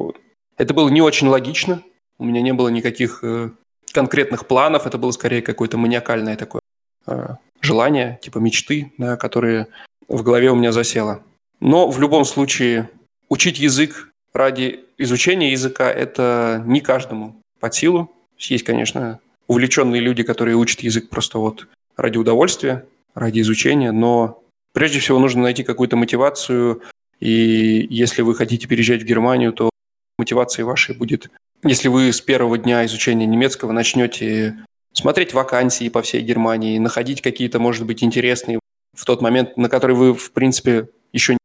Это было не очень логично. У меня не было никаких э, конкретных планов. Это было скорее какое-то маниакальное такое э, желание, типа мечты, да, которые в голове у меня засело. Но в любом случае учить язык ради изучения языка – это не каждому под силу. Есть, конечно, увлеченные люди, которые учат язык просто вот ради удовольствия, ради изучения, но прежде всего нужно найти какую-то мотивацию, и если вы хотите переезжать в Германию, то мотивацией вашей будет, если вы с первого дня изучения немецкого начнете смотреть вакансии по всей Германии, находить какие-то, может быть, интересные в тот момент, на который вы, в принципе, еще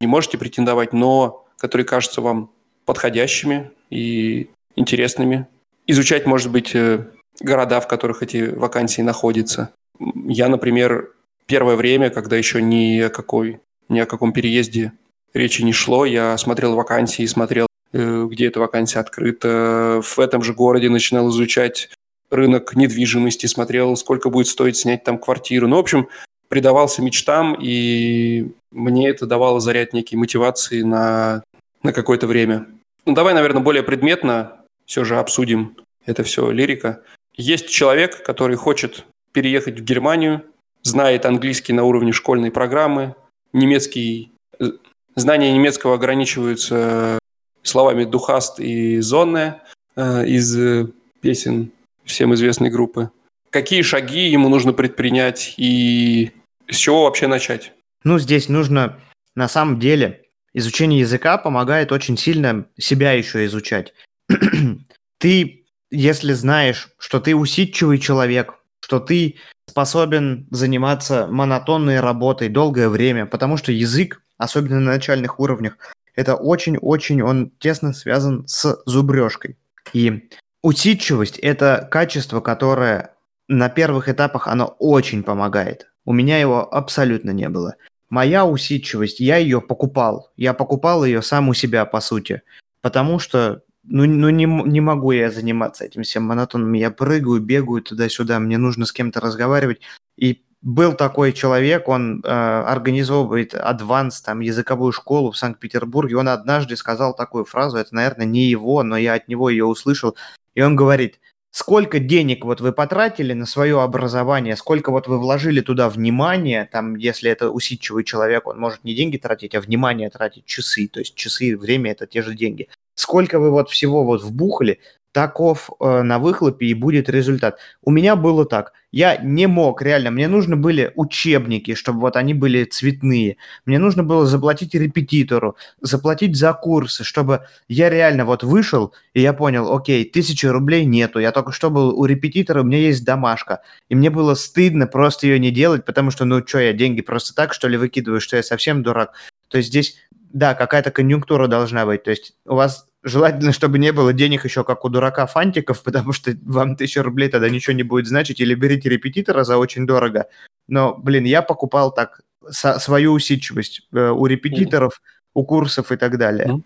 не можете претендовать, но которые кажутся вам подходящими и интересными, изучать, может быть, э, города, в которых эти вакансии находятся. Я, например, первое время, когда еще ни о, какой, ни о каком переезде речи не шло, я смотрел вакансии, смотрел, э, где эта вакансия открыта. В этом же городе начинал изучать рынок недвижимости, смотрел, сколько будет стоить снять там квартиру. Ну, в общем, предавался мечтам, и мне это давало заряд некой мотивации на, на какое-то время. Ну, давай, наверное, более предметно все же обсудим это все лирика. Есть человек, который хочет переехать в Германию, знает английский на уровне школьной программы, немецкий, э, знания немецкого ограничиваются словами «духаст» и «зонная» э, из э, песен всем известной группы. Какие шаги ему нужно предпринять и с чего вообще начать? Ну, здесь нужно на самом деле изучение языка помогает очень сильно себя еще изучать. ты, если знаешь, что ты усидчивый человек, что ты способен заниматься монотонной работой долгое время, потому что язык, особенно на начальных уровнях, это очень-очень, он тесно связан с зубрежкой. И усидчивость – это качество, которое на первых этапах оно очень помогает. У меня его абсолютно не было. Моя усидчивость, я ее покупал. Я покупал ее сам у себя, по сути. Потому что, ну, ну не, не могу я заниматься этим всем монотонным. Я прыгаю, бегаю туда-сюда, мне нужно с кем-то разговаривать. И был такой человек, он э, организовывает адванс, там, языковую школу в Санкт-Петербурге. Он однажды сказал такую фразу, это, наверное, не его, но я от него ее услышал. И он говорит, сколько денег вот вы потратили на свое образование, сколько вот вы вложили туда внимания, там, если это усидчивый человек, он может не деньги тратить, а внимание тратить, часы, то есть часы, время – это те же деньги. Сколько вы вот всего вот вбухали, таков э, на выхлопе и будет результат. У меня было так. Я не мог, реально, мне нужны были учебники, чтобы вот они были цветные. Мне нужно было заплатить репетитору, заплатить за курсы, чтобы я реально вот вышел, и я понял, окей, тысячи рублей нету, я только что был у репетитора, у меня есть домашка. И мне было стыдно просто ее не делать, потому что, ну что, я деньги просто так, что ли, выкидываю, что я совсем дурак. То есть здесь, да, какая-то конъюнктура должна быть. То есть у вас Желательно, чтобы не было денег еще как у дурака фантиков, потому что вам тысяча рублей тогда ничего не будет значить. Или берите репетитора за очень дорого. Но, блин, я покупал так свою усидчивость э, у репетиторов, у курсов и так далее.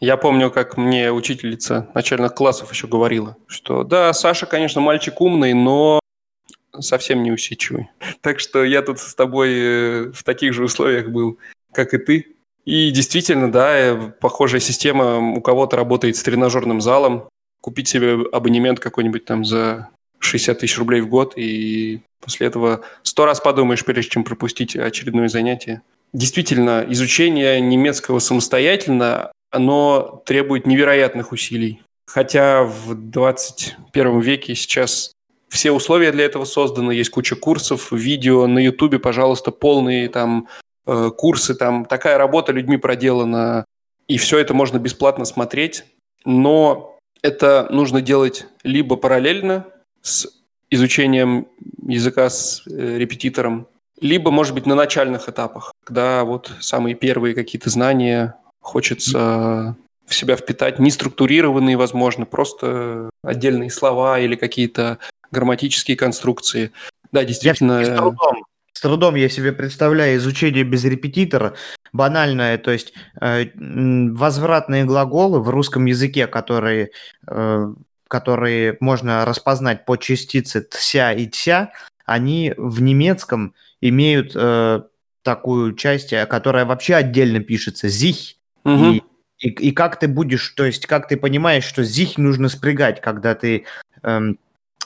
Я помню, как мне учительница начальных классов еще говорила, что да, Саша, конечно, мальчик умный, но совсем не усидчивый. Так что я тут с тобой э, в таких же условиях был, как и ты. И действительно, да, э, похожая система у кого-то работает с тренажерным залом. Купить себе абонемент какой-нибудь там за 60 тысяч рублей в год, и после этого сто раз подумаешь, прежде чем пропустить очередное занятие. Действительно, изучение немецкого самостоятельно, оно требует невероятных усилий. Хотя в 21 веке сейчас все условия для этого созданы, есть куча курсов, видео на Ютубе, пожалуйста, полные там Э, курсы, там такая работа людьми проделана, и все это можно бесплатно смотреть, но это нужно делать либо параллельно с изучением языка с э, репетитором, либо, может быть, на начальных этапах, когда вот самые первые какие-то знания хочется в себя впитать, не структурированные, возможно, просто отдельные слова или какие-то грамматические конструкции. Да, действительно. Я с трудом с трудом я себе представляю изучение без репетитора. Банальное, то есть э, возвратные глаголы в русском языке, которые, э, которые можно распознать по частице тся и тся, они в немецком имеют э, такую часть, э, которая вообще отдельно пишется, зих. Угу. И, и, и как ты будешь, то есть как ты понимаешь, что зих нужно спрягать, когда ты... Э,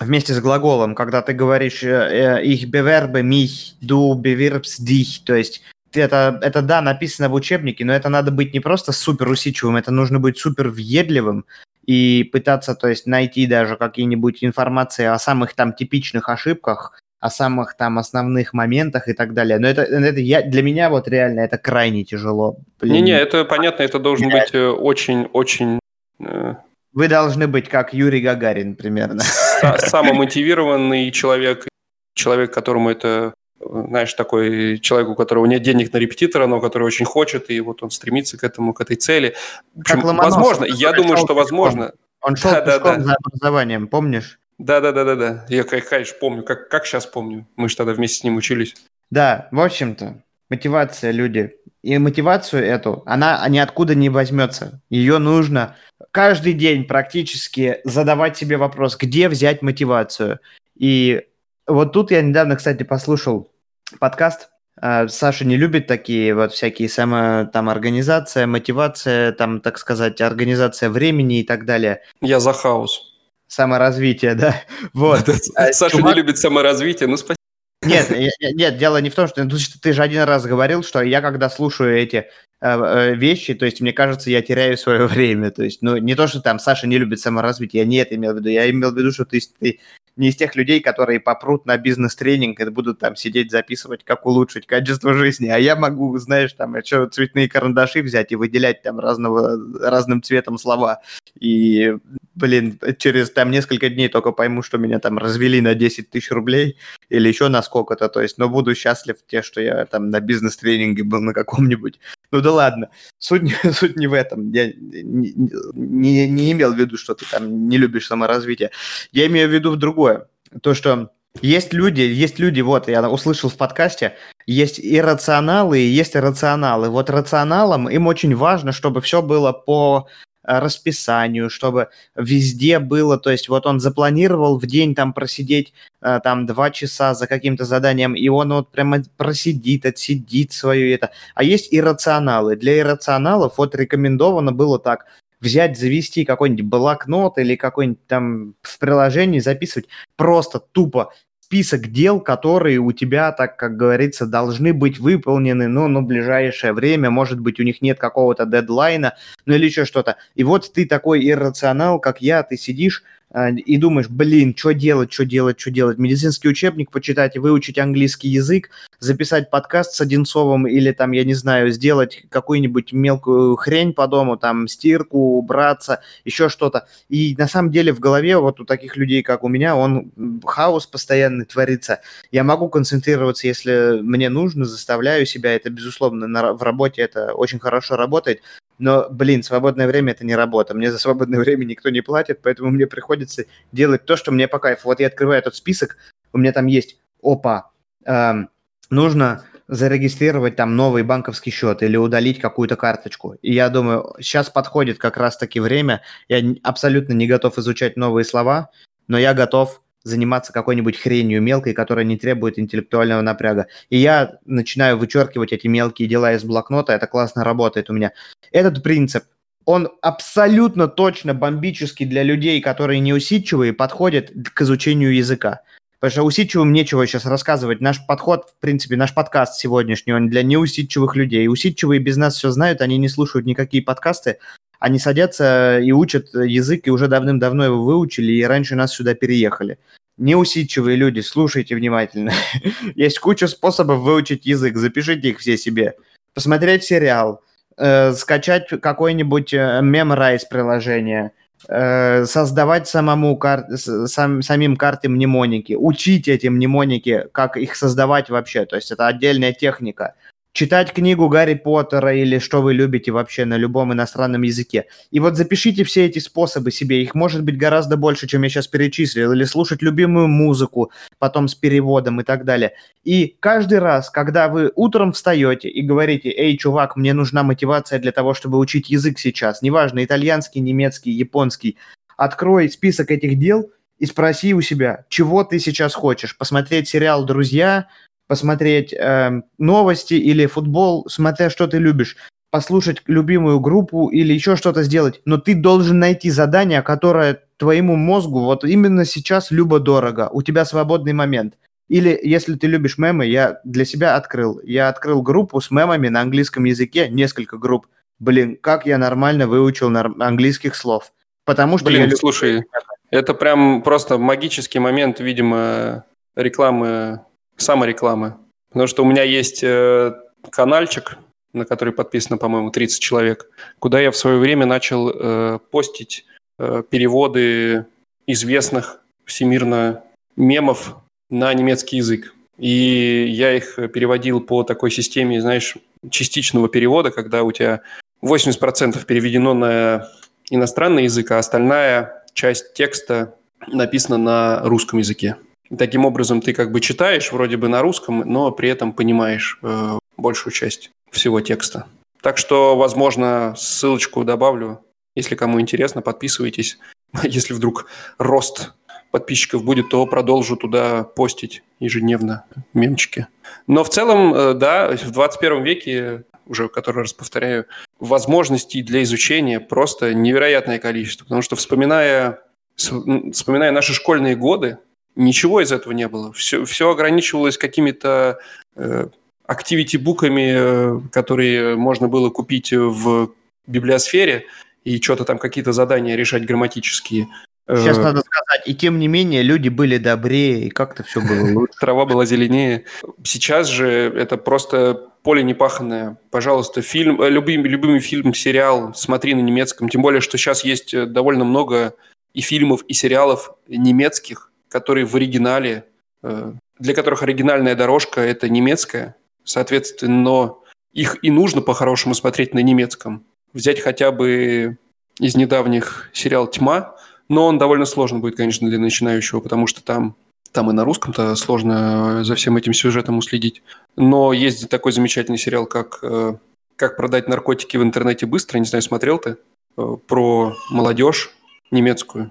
вместе с глаголом, когда ты говоришь э, э, «ich bewerbe mich», «du bewirbst dich», то есть это, это да, написано в учебнике, но это надо быть не просто супер усидчивым, это нужно быть супер въедливым и пытаться, то есть, найти даже какие-нибудь информации о самых там типичных ошибках, о самых там основных моментах и так далее. Но это, это я, для меня вот реально это крайне тяжело. Не-не, это понятно, это должен быть очень-очень э, вы должны быть как Юрий Гагарин примерно. Самомотивированный человек, человек, которому это знаешь, такой человек, у которого нет денег на репетитора, но который очень хочет, и вот он стремится к этому, к этой цели. Общем, возможно, я думаю, что возможно. Он шел да, пешком да, да. за образованием, помнишь? Да, да, да, да, да. Я, конечно, помню, как, как сейчас помню. Мы же тогда вместе с ним учились. Да, в общем-то, мотивация, люди. И мотивацию эту, она ниоткуда не возьмется. Ее нужно каждый день практически задавать себе вопрос, где взять мотивацию. И вот тут я недавно, кстати, послушал подкаст. А, Саша не любит такие вот всякие само там организация, мотивация, там, так сказать, организация времени и так далее. Я за хаос. Саморазвитие, да. Вот. Саша не любит саморазвитие, ну спасибо. Нет, нет, дело не в том, что ты же один раз говорил, что я когда слушаю эти э, э, вещи, то есть мне кажется, я теряю свое время. То есть, ну, не то, что там Саша не любит саморазвитие, я не это имел в виду. Я имел в виду, что ты, ты не из тех людей, которые попрут на бизнес-тренинг и будут там сидеть записывать, как улучшить качество жизни. А я могу, знаешь, там еще цветные карандаши взять и выделять там разного, разным цветом слова. И, блин, через там несколько дней только пойму, что меня там развели на 10 тысяч рублей или еще на сколько-то. То есть, но буду счастлив те, что я там на бизнес-тренинге был на каком-нибудь. Ну да ладно, суть, суть не в этом. Я не, не, не имел в виду, что ты там не любишь саморазвитие. Я имею в виду в другое. То, что Есть люди, есть люди, вот, я услышал в подкасте, есть иррационалы и есть рационалы. Вот рационалам им очень важно, чтобы все было по расписанию, чтобы везде было, то есть вот он запланировал в день там просидеть э, там два часа за каким-то заданием, и он вот прямо просидит, отсидит свое это. А есть иррационалы. Для иррационалов вот рекомендовано было так, взять, завести какой-нибудь блокнот или какой-нибудь там в приложении записывать просто тупо список дел, которые у тебя, так как говорится, должны быть выполнены, ну, на ближайшее время, может быть, у них нет какого-то дедлайна, ну или еще что-то. И вот ты такой иррационал, как я, ты сидишь, и думаешь, блин, что делать, что делать, что делать. Медицинский учебник почитать выучить английский язык, записать подкаст с Одинцовым или там, я не знаю, сделать какую-нибудь мелкую хрень по дому, там, стирку, убраться, еще что-то. И на самом деле в голове вот у таких людей, как у меня, он хаос постоянный творится. Я могу концентрироваться, если мне нужно, заставляю себя, это, безусловно, на, в работе это очень хорошо работает, но, блин, свободное время это не работа. Мне за свободное время никто не платит, поэтому мне приходится делать то, что мне по кайфу. Вот я открываю этот список, у меня там есть, опа, эм, нужно зарегистрировать там новый банковский счет или удалить какую-то карточку. И я думаю, сейчас подходит как раз-таки время. Я абсолютно не готов изучать новые слова, но я готов заниматься какой-нибудь хренью мелкой, которая не требует интеллектуального напряга. И я начинаю вычеркивать эти мелкие дела из блокнота, это классно работает у меня. Этот принцип, он абсолютно точно бомбический для людей, которые неусидчивые, подходит к изучению языка. Потому что усидчивым нечего сейчас рассказывать. Наш подход, в принципе, наш подкаст сегодняшний, он для неусидчивых людей. Усидчивые без нас все знают, они не слушают никакие подкасты, они садятся и учат язык, и уже давным-давно его выучили, и раньше нас сюда переехали. Неусидчивые люди, слушайте внимательно. Есть куча способов выучить язык, запишите их все себе. Посмотреть сериал, э, скачать какой-нибудь э, Memrise приложение, э, создавать самому кар... сам, самим карты мнемоники, учить эти мнемоники, как их создавать вообще. То есть это отдельная техника читать книгу Гарри Поттера или что вы любите вообще на любом иностранном языке. И вот запишите все эти способы себе, их может быть гораздо больше, чем я сейчас перечислил, или слушать любимую музыку, потом с переводом и так далее. И каждый раз, когда вы утром встаете и говорите, эй, чувак, мне нужна мотивация для того, чтобы учить язык сейчас, неважно, итальянский, немецкий, японский, открой список этих дел и спроси у себя, чего ты сейчас хочешь. Посмотреть сериал «Друзья», посмотреть э, новости или футбол, смотря что ты любишь, послушать любимую группу или еще что-то сделать. Но ты должен найти задание, которое твоему мозгу вот именно сейчас любо-дорого. У тебя свободный момент. Или если ты любишь мемы, я для себя открыл. Я открыл группу с мемами на английском языке, несколько групп. Блин, как я нормально выучил английских слов. Потому что Блин, я люблю... слушай, это прям просто магический момент, видимо, рекламы саморекламы. Потому что у меня есть э, каналчик, на который подписано, по-моему, 30 человек, куда я в свое время начал э, постить э, переводы известных всемирно мемов на немецкий язык. И я их переводил по такой системе, знаешь, частичного перевода, когда у тебя 80% переведено на иностранный язык, а остальная часть текста написана на русском языке. Таким образом, ты как бы читаешь вроде бы на русском, но при этом понимаешь э, большую часть всего текста. Так что, возможно, ссылочку добавлю. Если кому интересно, подписывайтесь. Если вдруг рост подписчиков будет, то продолжу туда постить ежедневно мемчики. Но в целом, э, да, в 21 веке, уже который раз повторяю, возможностей для изучения просто невероятное количество. Потому что вспоминая, вспоминая наши школьные годы, Ничего из этого не было. Все, все ограничивалось какими-то э, активити-буками, э, которые можно было купить в библиосфере, и что-то там какие-то задания решать грамматические. Сейчас э, надо сказать, и тем не менее люди были добрее, и как-то все было лучше. Трава была зеленее. Сейчас же это просто поле непаханное. Пожалуйста, фильм, э, любимый, любимый фильм, сериал смотри на немецком. Тем более, что сейчас есть довольно много и фильмов, и сериалов немецких, которые в оригинале, э, для которых оригинальная дорожка – это немецкая, соответственно, их и нужно по-хорошему смотреть на немецком. Взять хотя бы из недавних сериал «Тьма», но он довольно сложен будет, конечно, для начинающего, потому что там Там и на русском-то сложно за всем этим сюжетом уследить. Но есть такой замечательный сериал, как э, «Как продать наркотики в интернете быстро». Не знаю, смотрел ты? Э, про молодежь немецкую.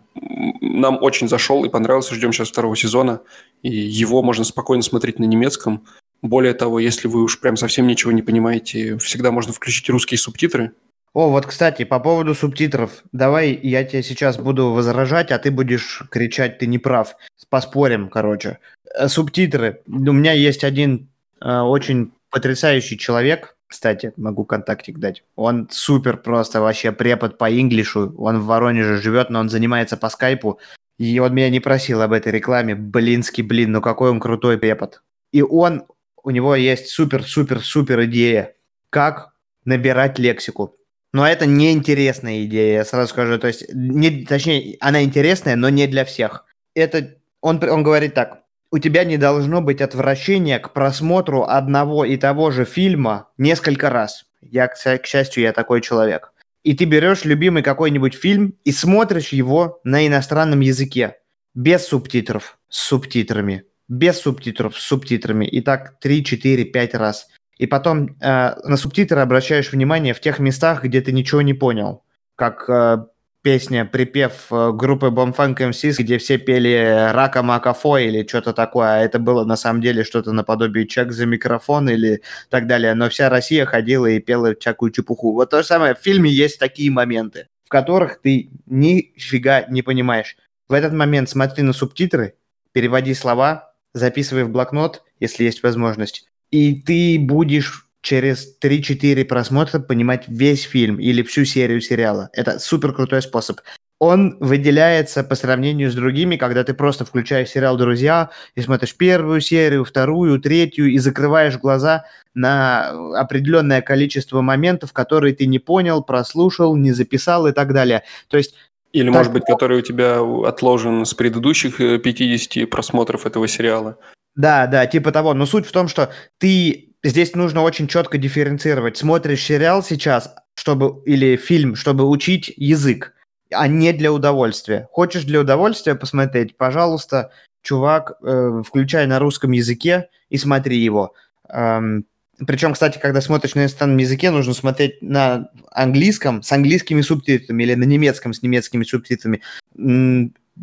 Нам очень зашел и понравился. Ждем сейчас второго сезона. И его можно спокойно смотреть на немецком. Более того, если вы уж прям совсем ничего не понимаете, всегда можно включить русские субтитры. О, вот, кстати, по поводу субтитров. Давай я тебе сейчас буду возражать, а ты будешь кричать, ты не прав. Поспорим, короче. Э, субтитры. У меня есть один э, очень потрясающий человек, кстати, могу контактик дать. Он супер просто вообще препод по инглишу. Он в Воронеже живет, но он занимается по скайпу. И он меня не просил об этой рекламе. Блинский блин, ну какой он крутой препод. И он, у него есть супер-супер-супер идея, как набирать лексику. Но это неинтересная идея, я сразу скажу. То есть, не, точнее, она интересная, но не для всех. Это он, он говорит так. У тебя не должно быть отвращения к просмотру одного и того же фильма несколько раз. Я, к, счастью, я такой человек. И ты берешь любимый какой-нибудь фильм и смотришь его на иностранном языке. Без субтитров. С субтитрами. Без субтитров. С субтитрами. И так 3, 4, 5 раз и потом э, на субтитры обращаешь внимание в тех местах, где ты ничего не понял. Как э, песня, припев э, группы Bombfunk MCs, где все пели «Рака Макафо» или что-то такое, а это было на самом деле что-то наподобие «Чек за микрофон» или так далее. Но вся Россия ходила и пела всякую чепуху. Вот то же самое, в фильме есть такие моменты, в которых ты нифига не понимаешь. В этот момент смотри на субтитры, переводи слова, записывай в блокнот, если есть возможность, и ты будешь через 3-4 просмотра понимать весь фильм или всю серию сериала. Это супер крутой способ. Он выделяется по сравнению с другими, когда ты просто включаешь сериал «Друзья» и смотришь первую серию, вторую, третью и закрываешь глаза на определенное количество моментов, которые ты не понял, прослушал, не записал и так далее. То есть или, так... может быть, который у тебя отложен с предыдущих 50 э, просмотров этого сериала. Да, да, типа того. Но суть в том, что ты здесь нужно очень четко дифференцировать. Смотришь сериал сейчас, чтобы или фильм, чтобы учить язык, а не для удовольствия. Хочешь для удовольствия посмотреть, пожалуйста, чувак, э, включай на русском языке и смотри его. Эм, причем, кстати, когда смотришь на иностранном языке, нужно смотреть на английском с английскими субтитрами или на немецком с немецкими субтитрами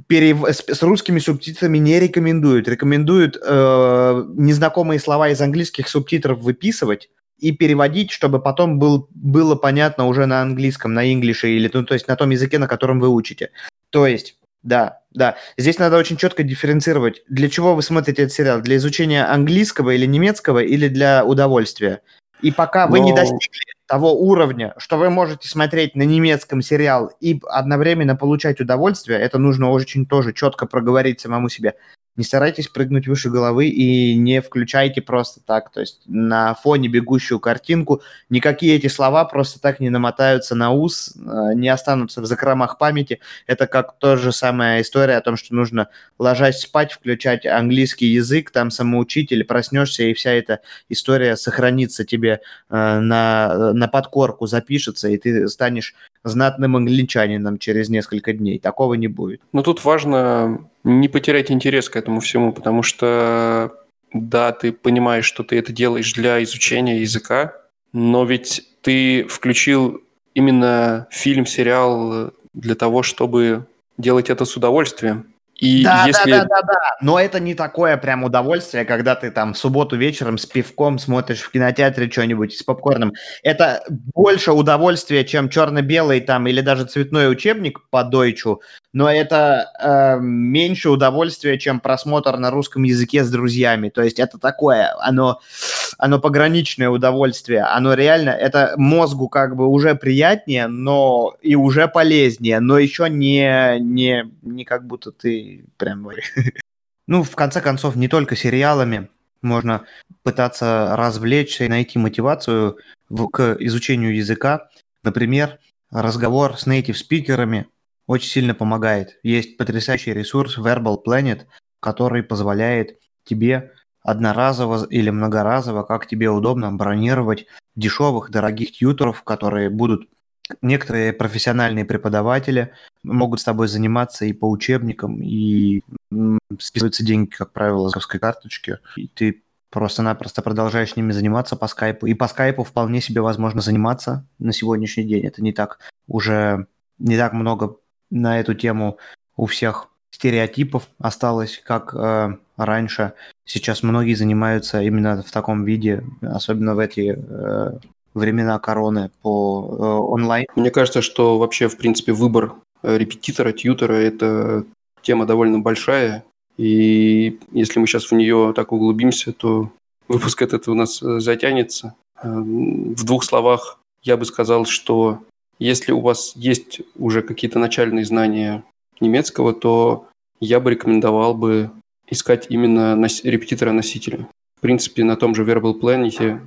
перев... с, русскими субтитрами не рекомендуют. Рекомендуют э, незнакомые слова из английских субтитров выписывать и переводить, чтобы потом был, было понятно уже на английском, на инглише или ну, то есть на том языке, на котором вы учите. То есть, да, да. Здесь надо очень четко дифференцировать, для чего вы смотрите этот сериал, для изучения английского или немецкого или для удовольствия. И пока Но... вы не достигли того уровня, что вы можете смотреть на немецком сериал и одновременно получать удовольствие, это нужно очень тоже четко проговорить самому себе не старайтесь прыгнуть выше головы и не включайте просто так, то есть на фоне бегущую картинку. Никакие эти слова просто так не намотаются на ус, э, не останутся в закромах памяти. Это как та же самая история о том, что нужно ложась спать, включать английский язык, там самоучитель, проснешься, и вся эта история сохранится тебе э, на, на подкорку, запишется, и ты станешь знатным англичанином через несколько дней. Такого не будет. Но тут важно не потерять интерес к этому всему, потому что, да, ты понимаешь, что ты это делаешь для изучения языка, но ведь ты включил именно фильм, сериал для того, чтобы делать это с удовольствием. И да, если... да, да, да, да. Но это не такое прям удовольствие, когда ты там в субботу вечером с пивком смотришь в кинотеатре что-нибудь с попкорном. Это больше удовольствия, чем черно-белый там или даже цветной учебник по дойчу, но это э, меньше удовольствия, чем просмотр на русском языке с друзьями. То есть это такое, оно, оно пограничное удовольствие. Оно реально, это мозгу как бы уже приятнее, но и уже полезнее, но еще не, не, не как будто ты прям... Ну, в конце концов, не только сериалами можно пытаться развлечься и найти мотивацию в, к изучению языка. Например, разговор с native спикерами очень сильно помогает. Есть потрясающий ресурс Verbal Planet, который позволяет тебе одноразово или многоразово, как тебе удобно, бронировать дешевых, дорогих тьютеров, которые будут некоторые профессиональные преподаватели могут с тобой заниматься и по учебникам, и списываются деньги, как правило, с банковской карточки, и ты просто-напросто продолжаешь ними заниматься по скайпу. И по скайпу вполне себе возможно заниматься на сегодняшний день. Это не так уже, не так много на эту тему у всех стереотипов осталось, как э, раньше. Сейчас многие занимаются именно в таком виде, особенно в эти э, времена короны по э, онлайн. Мне кажется, что вообще, в принципе, выбор э, репетитора, тьютера – это тема довольно большая, и если мы сейчас в нее так углубимся, то выпуск этот у нас э, затянется. В двух словах я бы сказал, что если у вас есть уже какие-то начальные знания немецкого, то я бы рекомендовал бы искать именно нос- репетитора-носителя. В принципе, на том же Verbal Planet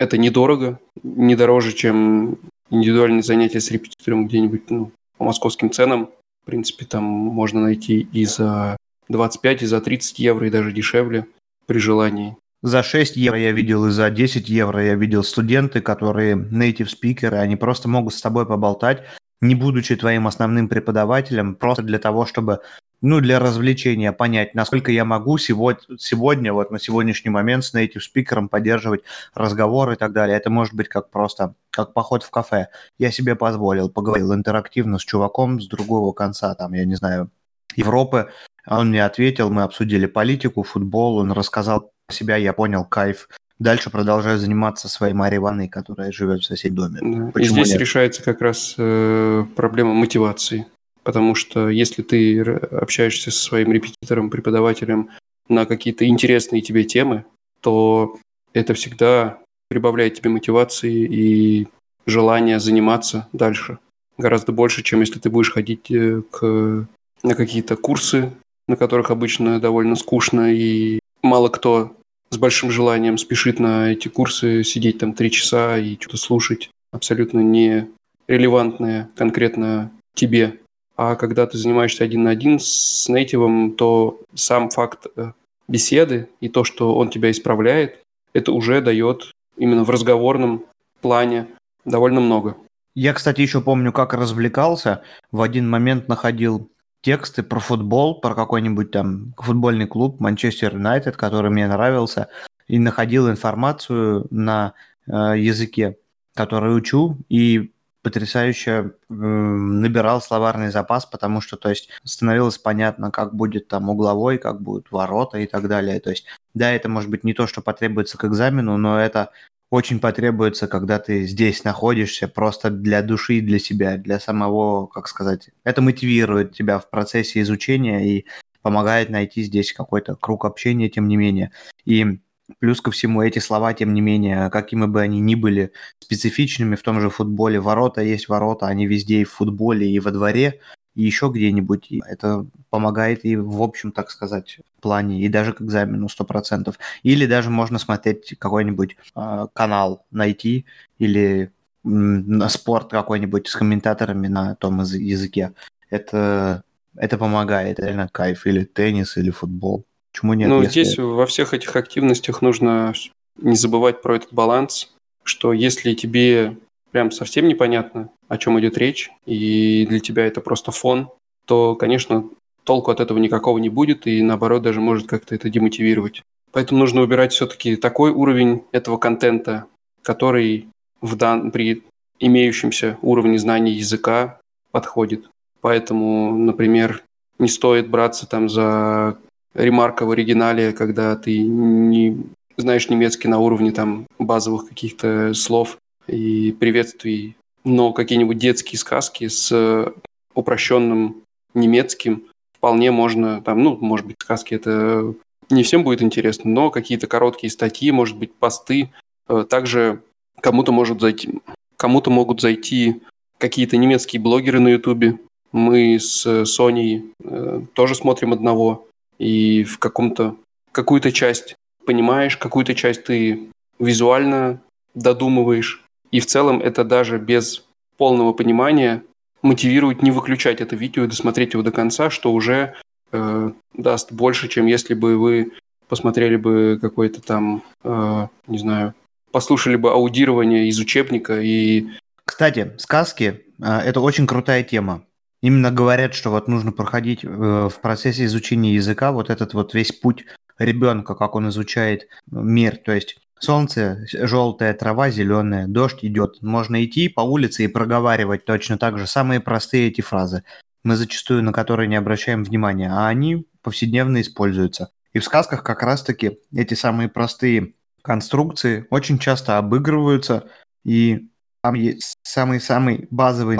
это недорого, не дороже, чем индивидуальные занятия с репетитором где-нибудь ну, по московским ценам. В принципе, там можно найти и за 25, и за 30 евро, и даже дешевле при желании. За 6 евро я видел, и за 10 евро я видел студенты, которые native спикеры, они просто могут с тобой поболтать, не будучи твоим основным преподавателем, просто для того, чтобы ну, для развлечения понять, насколько я могу сегодня, сегодня, вот на сегодняшний момент с native спикером поддерживать разговор и так далее. Это может быть как просто, как поход в кафе. Я себе позволил, поговорил интерактивно с чуваком с другого конца, там, я не знаю, Европы. Он мне ответил, мы обсудили политику, футбол, он рассказал себя, я понял, кайф. Дальше продолжаю заниматься своей Марьей Ивановной, которая живет в соседнем доме. Да. И здесь нет? решается как раз э, проблема мотивации. Потому что если ты общаешься со своим репетитором, преподавателем на какие-то интересные тебе темы, то это всегда прибавляет тебе мотивации и желания заниматься дальше. Гораздо больше, чем если ты будешь ходить э, к, на какие-то курсы, на которых обычно довольно скучно, и мало кто с большим желанием спешит на эти курсы сидеть там три часа и что-то слушать абсолютно не релевантное конкретно тебе а когда ты занимаешься один на один с нейтивом, то сам факт э, беседы и то, что он тебя исправляет, это уже дает именно в разговорном плане довольно много. Я, кстати, еще помню, как развлекался. В один момент находил тексты про футбол, про какой-нибудь там футбольный клуб Манчестер Юнайтед, который мне нравился, и находил информацию на э, языке, который учу, и потрясающе э, набирал словарный запас, потому что, то есть, становилось понятно, как будет там угловой, как будут ворота и так далее. То есть, да, это может быть не то, что потребуется к экзамену, но это очень потребуется, когда ты здесь находишься, просто для души, для себя, для самого, как сказать, это мотивирует тебя в процессе изучения и помогает найти здесь какой-то круг общения, тем не менее. И Плюс ко всему, эти слова, тем не менее, какими бы они ни были специфичными в том же футболе, ворота есть ворота, они везде и в футболе, и во дворе, и еще где-нибудь. Это помогает и в общем, так сказать, плане, и даже к экзамену 100%. Или даже можно смотреть какой-нибудь э, канал, найти, или на спорт какой-нибудь с комментаторами на том языке. Это, это помогает, реально кайф. Или теннис, или футбол. Почему нет? Ну, если... здесь во всех этих активностях нужно не забывать про этот баланс, что если тебе прям совсем непонятно, о чем идет речь, и для тебя это просто фон, то, конечно, толку от этого никакого не будет, и наоборот даже может как-то это демотивировать. Поэтому нужно выбирать все-таки такой уровень этого контента, который в дан... при имеющемся уровне знаний языка подходит. Поэтому, например, не стоит браться там за ремарка в оригинале, когда ты не знаешь немецкий на уровне там базовых каких-то слов и приветствий, но какие-нибудь детские сказки с упрощенным немецким вполне можно, там, ну, может быть, сказки это не всем будет интересно, но какие-то короткие статьи, может быть, посты, э, также кому-то может зайти, кому-то могут зайти какие-то немецкие блогеры на Ютубе. Мы с Соней э, тоже смотрим одного и в каком-то какую-то часть понимаешь, какую-то часть ты визуально додумываешь. И в целом это даже без полного понимания мотивирует не выключать это видео и досмотреть его до конца, что уже э, даст больше, чем если бы вы посмотрели бы какой-то там, э, не знаю, послушали бы аудирование из учебника и... Кстати, сказки э, – это очень крутая тема. именно говорят, что вот нужно проходить э, в процессе изучения языка вот этот вот весь путь ребенка, как он изучает мир. То есть солнце, желтая трава, зеленая, дождь идет. Можно идти по улице и проговаривать точно так же самые простые эти фразы. Мы зачастую на которые не обращаем внимания, а они повседневно используются. И в сказках как раз-таки эти самые простые конструкции очень часто обыгрываются, и там есть самый-самый базовый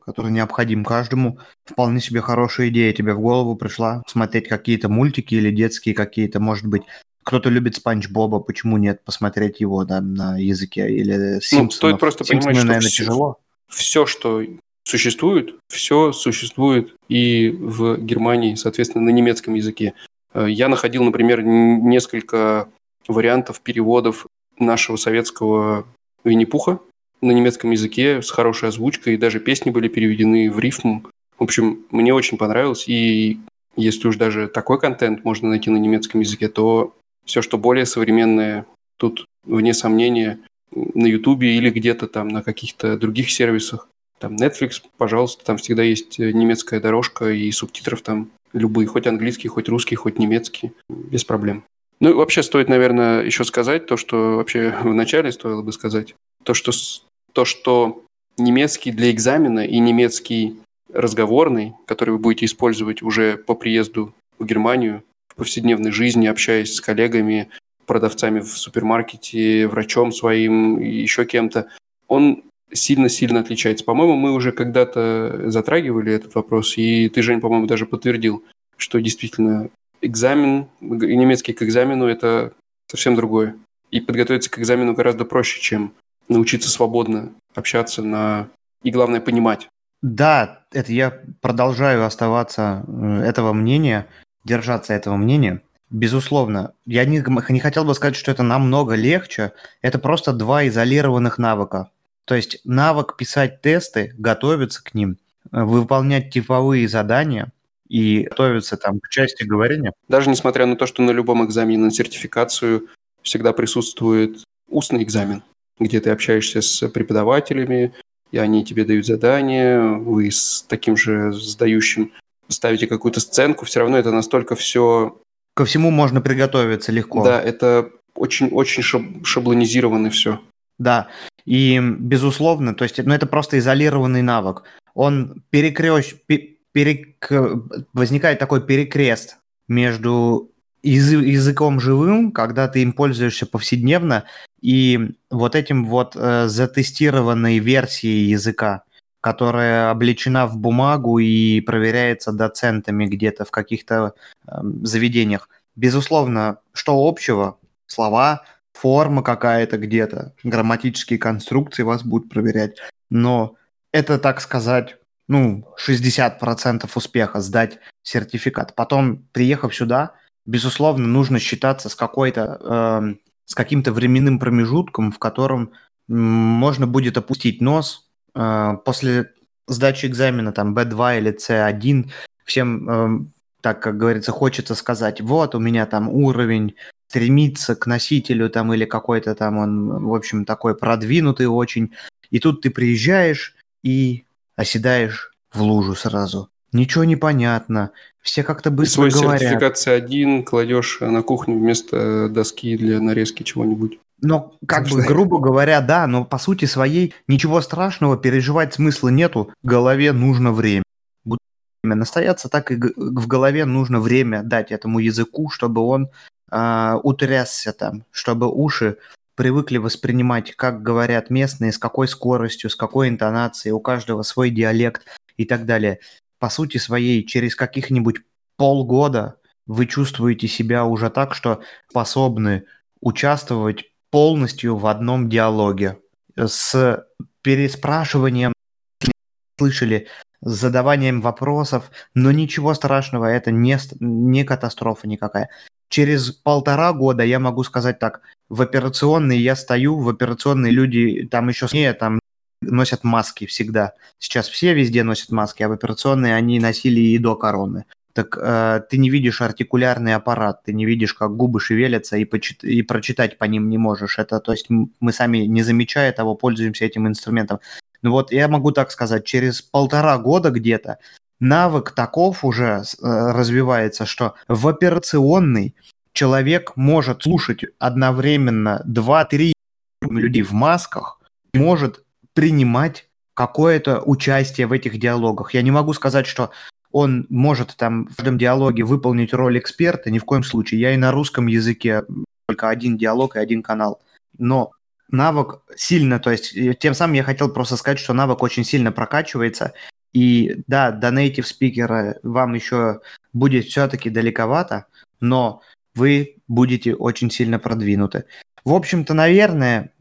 который необходим каждому. Вполне себе хорошая идея тебе в голову пришла смотреть какие-то мультики или детские какие-то, может быть, кто-то любит Спанч Боба, почему нет посмотреть его да, на языке или Симпсонов? Ну, стоит просто Симпсоны, понимать, что наверное, все, тяжело. все, что существует, все существует и в Германии, соответственно, на немецком языке. Э, я находил, например, несколько вариантов переводов нашего советского Винни-Пуха на немецком языке с хорошей озвучкой, и даже песни были переведены в рифму. В общем, мне очень понравилось, и если уж даже такой контент можно найти на немецком языке, то все, что более современное, тут, вне сомнения, на Ютубе или где-то там на каких-то других сервисах. Там Netflix, пожалуйста, там всегда есть немецкая дорожка и субтитров там любые, хоть английский, хоть русский, хоть немецкий, без проблем. Ну и вообще стоит, наверное, еще сказать то, что вообще в начале стоило бы сказать, то, что, то, что немецкий для экзамена и немецкий разговорный, который вы будете использовать уже по приезду в Германию, повседневной жизни, общаясь с коллегами, продавцами в супермаркете, врачом своим, еще кем-то, он сильно-сильно отличается. По-моему, мы уже когда-то затрагивали этот вопрос, и ты, Жень, по-моему, даже подтвердил, что действительно экзамен, немецкий к экзамену – это совсем другое. И подготовиться к экзамену гораздо проще, чем научиться свободно общаться на... и, главное, понимать. Да, это я продолжаю оставаться э, этого мнения, держаться этого мнения. Безусловно, я не, не хотел бы сказать, что это намного легче. Это просто два изолированных навыка. То есть навык писать тесты, готовиться к ним, э, выполнять типовые задания и готовиться там к части говорения. Даже несмотря на то, что на любом экзамене на сертификацию всегда присутствует устный экзамен, где ты общаешься с преподавателями, и они тебе дают задания, вы с таким же сдающим ставите какую-то сценку, все равно это настолько все... Ко всему можно приготовиться легко. Да, это очень-очень шаблонизировано все. Да, и безусловно, то есть, ну это просто изолированный навык. Он перекрест, перек... возникает такой перекрест между языком живым, когда ты им пользуешься повседневно, и вот этим вот э, затестированной версией языка, которая облечена в бумагу и проверяется доцентами где-то в каких-то э, заведениях. Безусловно, что общего? Слова, форма какая-то где-то, грамматические конструкции вас будут проверять. Но это, так сказать, ну, 60% успеха сдать сертификат. Потом, приехав сюда, безусловно, нужно считаться с какой-то, э, с каким-то временным промежутком, в котором можно будет опустить нос после сдачи экзамена, там, B2 или C1, всем, э, так как говорится, хочется сказать, вот, у меня там уровень стремится к носителю там или какой-то там он, в общем, такой продвинутый очень. И тут ты приезжаешь и оседаешь в лужу сразу. Ничего не понятно. Все как-то быстро и свой говорят. сертификат C1 кладешь на кухню вместо доски для нарезки чего-нибудь. Но, как бы, грубо говоря, да, но по сути своей ничего страшного, переживать смысла нету. Голове нужно время. Настояться так и в голове нужно время дать этому языку, чтобы он э, утрясся там, чтобы уши привыкли воспринимать, как говорят местные, с какой скоростью, с какой интонацией, у каждого свой диалект и так далее. По сути своей, через каких-нибудь полгода вы чувствуете себя уже так, что способны участвовать полностью в одном диалоге с переспрашиванием, слышали, с задаванием вопросов, но ничего страшного, это не, не катастрофа никакая. Через полтора года я могу сказать так, в операционной я стою, в операционной люди там еще смея, там носят маски всегда. Сейчас все везде носят маски, а в операционной они носили и до короны. Так э, ты не видишь артикулярный аппарат, ты не видишь, как губы шевелятся, и, почит- и прочитать по ним не можешь. Это, то есть мы сами, не замечая того, пользуемся этим инструментом. Ну вот я могу так сказать, через полтора года где-то навык таков уже э, развивается, что в операционный человек может слушать одновременно 2-3 людей в масках, может принимать какое-то участие в этих диалогах. Я не могу сказать, что он может там в каждом диалоге выполнить роль эксперта, ни в коем случае. Я и на русском языке только один диалог и один канал. Но навык сильно, то есть тем самым я хотел просто сказать, что навык очень сильно прокачивается. И да, до native спикера вам еще будет все-таки далековато, но вы будете очень сильно продвинуты. В общем-то, наверное,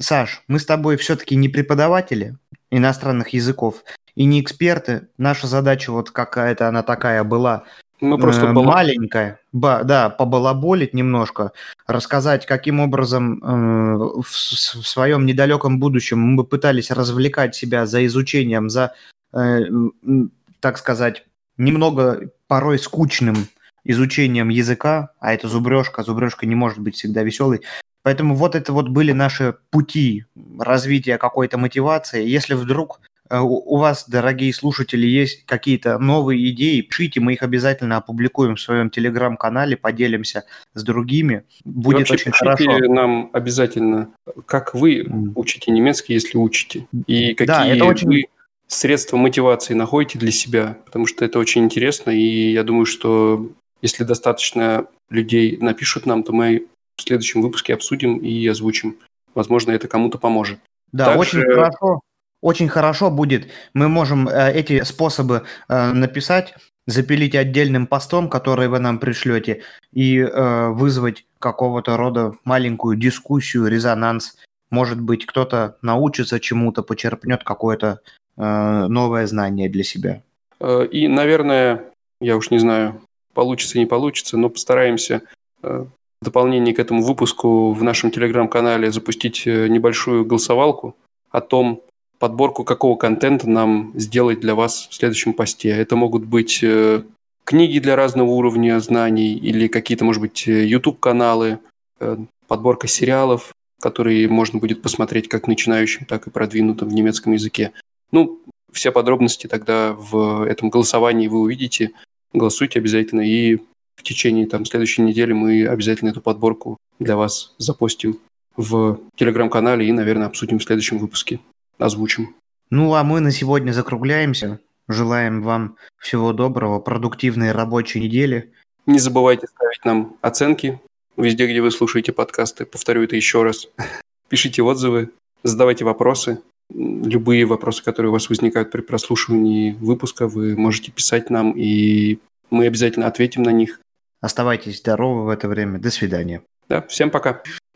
Саш, мы с тобой все-таки не преподаватели иностранных языков и не эксперты. Наша задача вот какая-то она такая была мы просто э, маленькая, ба, да, побалаболить немножко, рассказать, каким образом э, в, в своем недалеком будущем мы пытались развлекать себя за изучением, за, э, так сказать, немного порой скучным изучением языка, а это зубрежка, зубрежка не может быть всегда веселой. Поэтому вот это вот были наши пути развития какой-то мотивации. Если вдруг у вас, дорогие слушатели, есть какие-то новые идеи, пишите, мы их обязательно опубликуем в своем телеграм-канале, поделимся с другими. Будет очень хорошо. нам обязательно, как вы учите немецкий, если учите, и какие да, это очень... вы средства мотивации находите для себя, потому что это очень интересно, и я думаю, что если достаточно людей напишут нам, то мы в следующем выпуске обсудим и озвучим. Возможно, это кому-то поможет. Да, Также... очень хорошо очень хорошо будет, мы можем э, эти способы э, написать, запилить отдельным постом, который вы нам пришлете, и э, вызвать какого-то рода маленькую дискуссию, резонанс. Может быть, кто-то научится чему-то, почерпнет какое-то новое знание для себя. И, наверное, я уж не знаю, получится, не получится, но постараемся в дополнение к этому выпуску в нашем телеграм-канале запустить небольшую голосовалку о том, подборку какого контента нам сделать для вас в следующем посте. Это могут быть э, книги для разного уровня знаний или какие-то, может быть, э, YouTube-каналы, э, подборка сериалов, которые можно будет посмотреть как начинающим, так и продвинутым в немецком языке. Ну, все подробности тогда в этом голосовании вы увидите. Голосуйте обязательно, и в течение там, следующей недели мы обязательно эту подборку для вас запостим в телеграм-канале и, наверное, обсудим в следующем выпуске озвучим. Ну, а мы на сегодня закругляемся. Желаем вам всего доброго, продуктивной рабочей недели. Не забывайте ставить нам оценки везде, где вы слушаете подкасты. Повторю это еще раз. Пишите отзывы, задавайте вопросы. Любые вопросы, которые у вас возникают при прослушивании выпуска, вы можете писать нам, и мы обязательно ответим на них. Оставайтесь здоровы в это время. До свидания. Да, всем пока.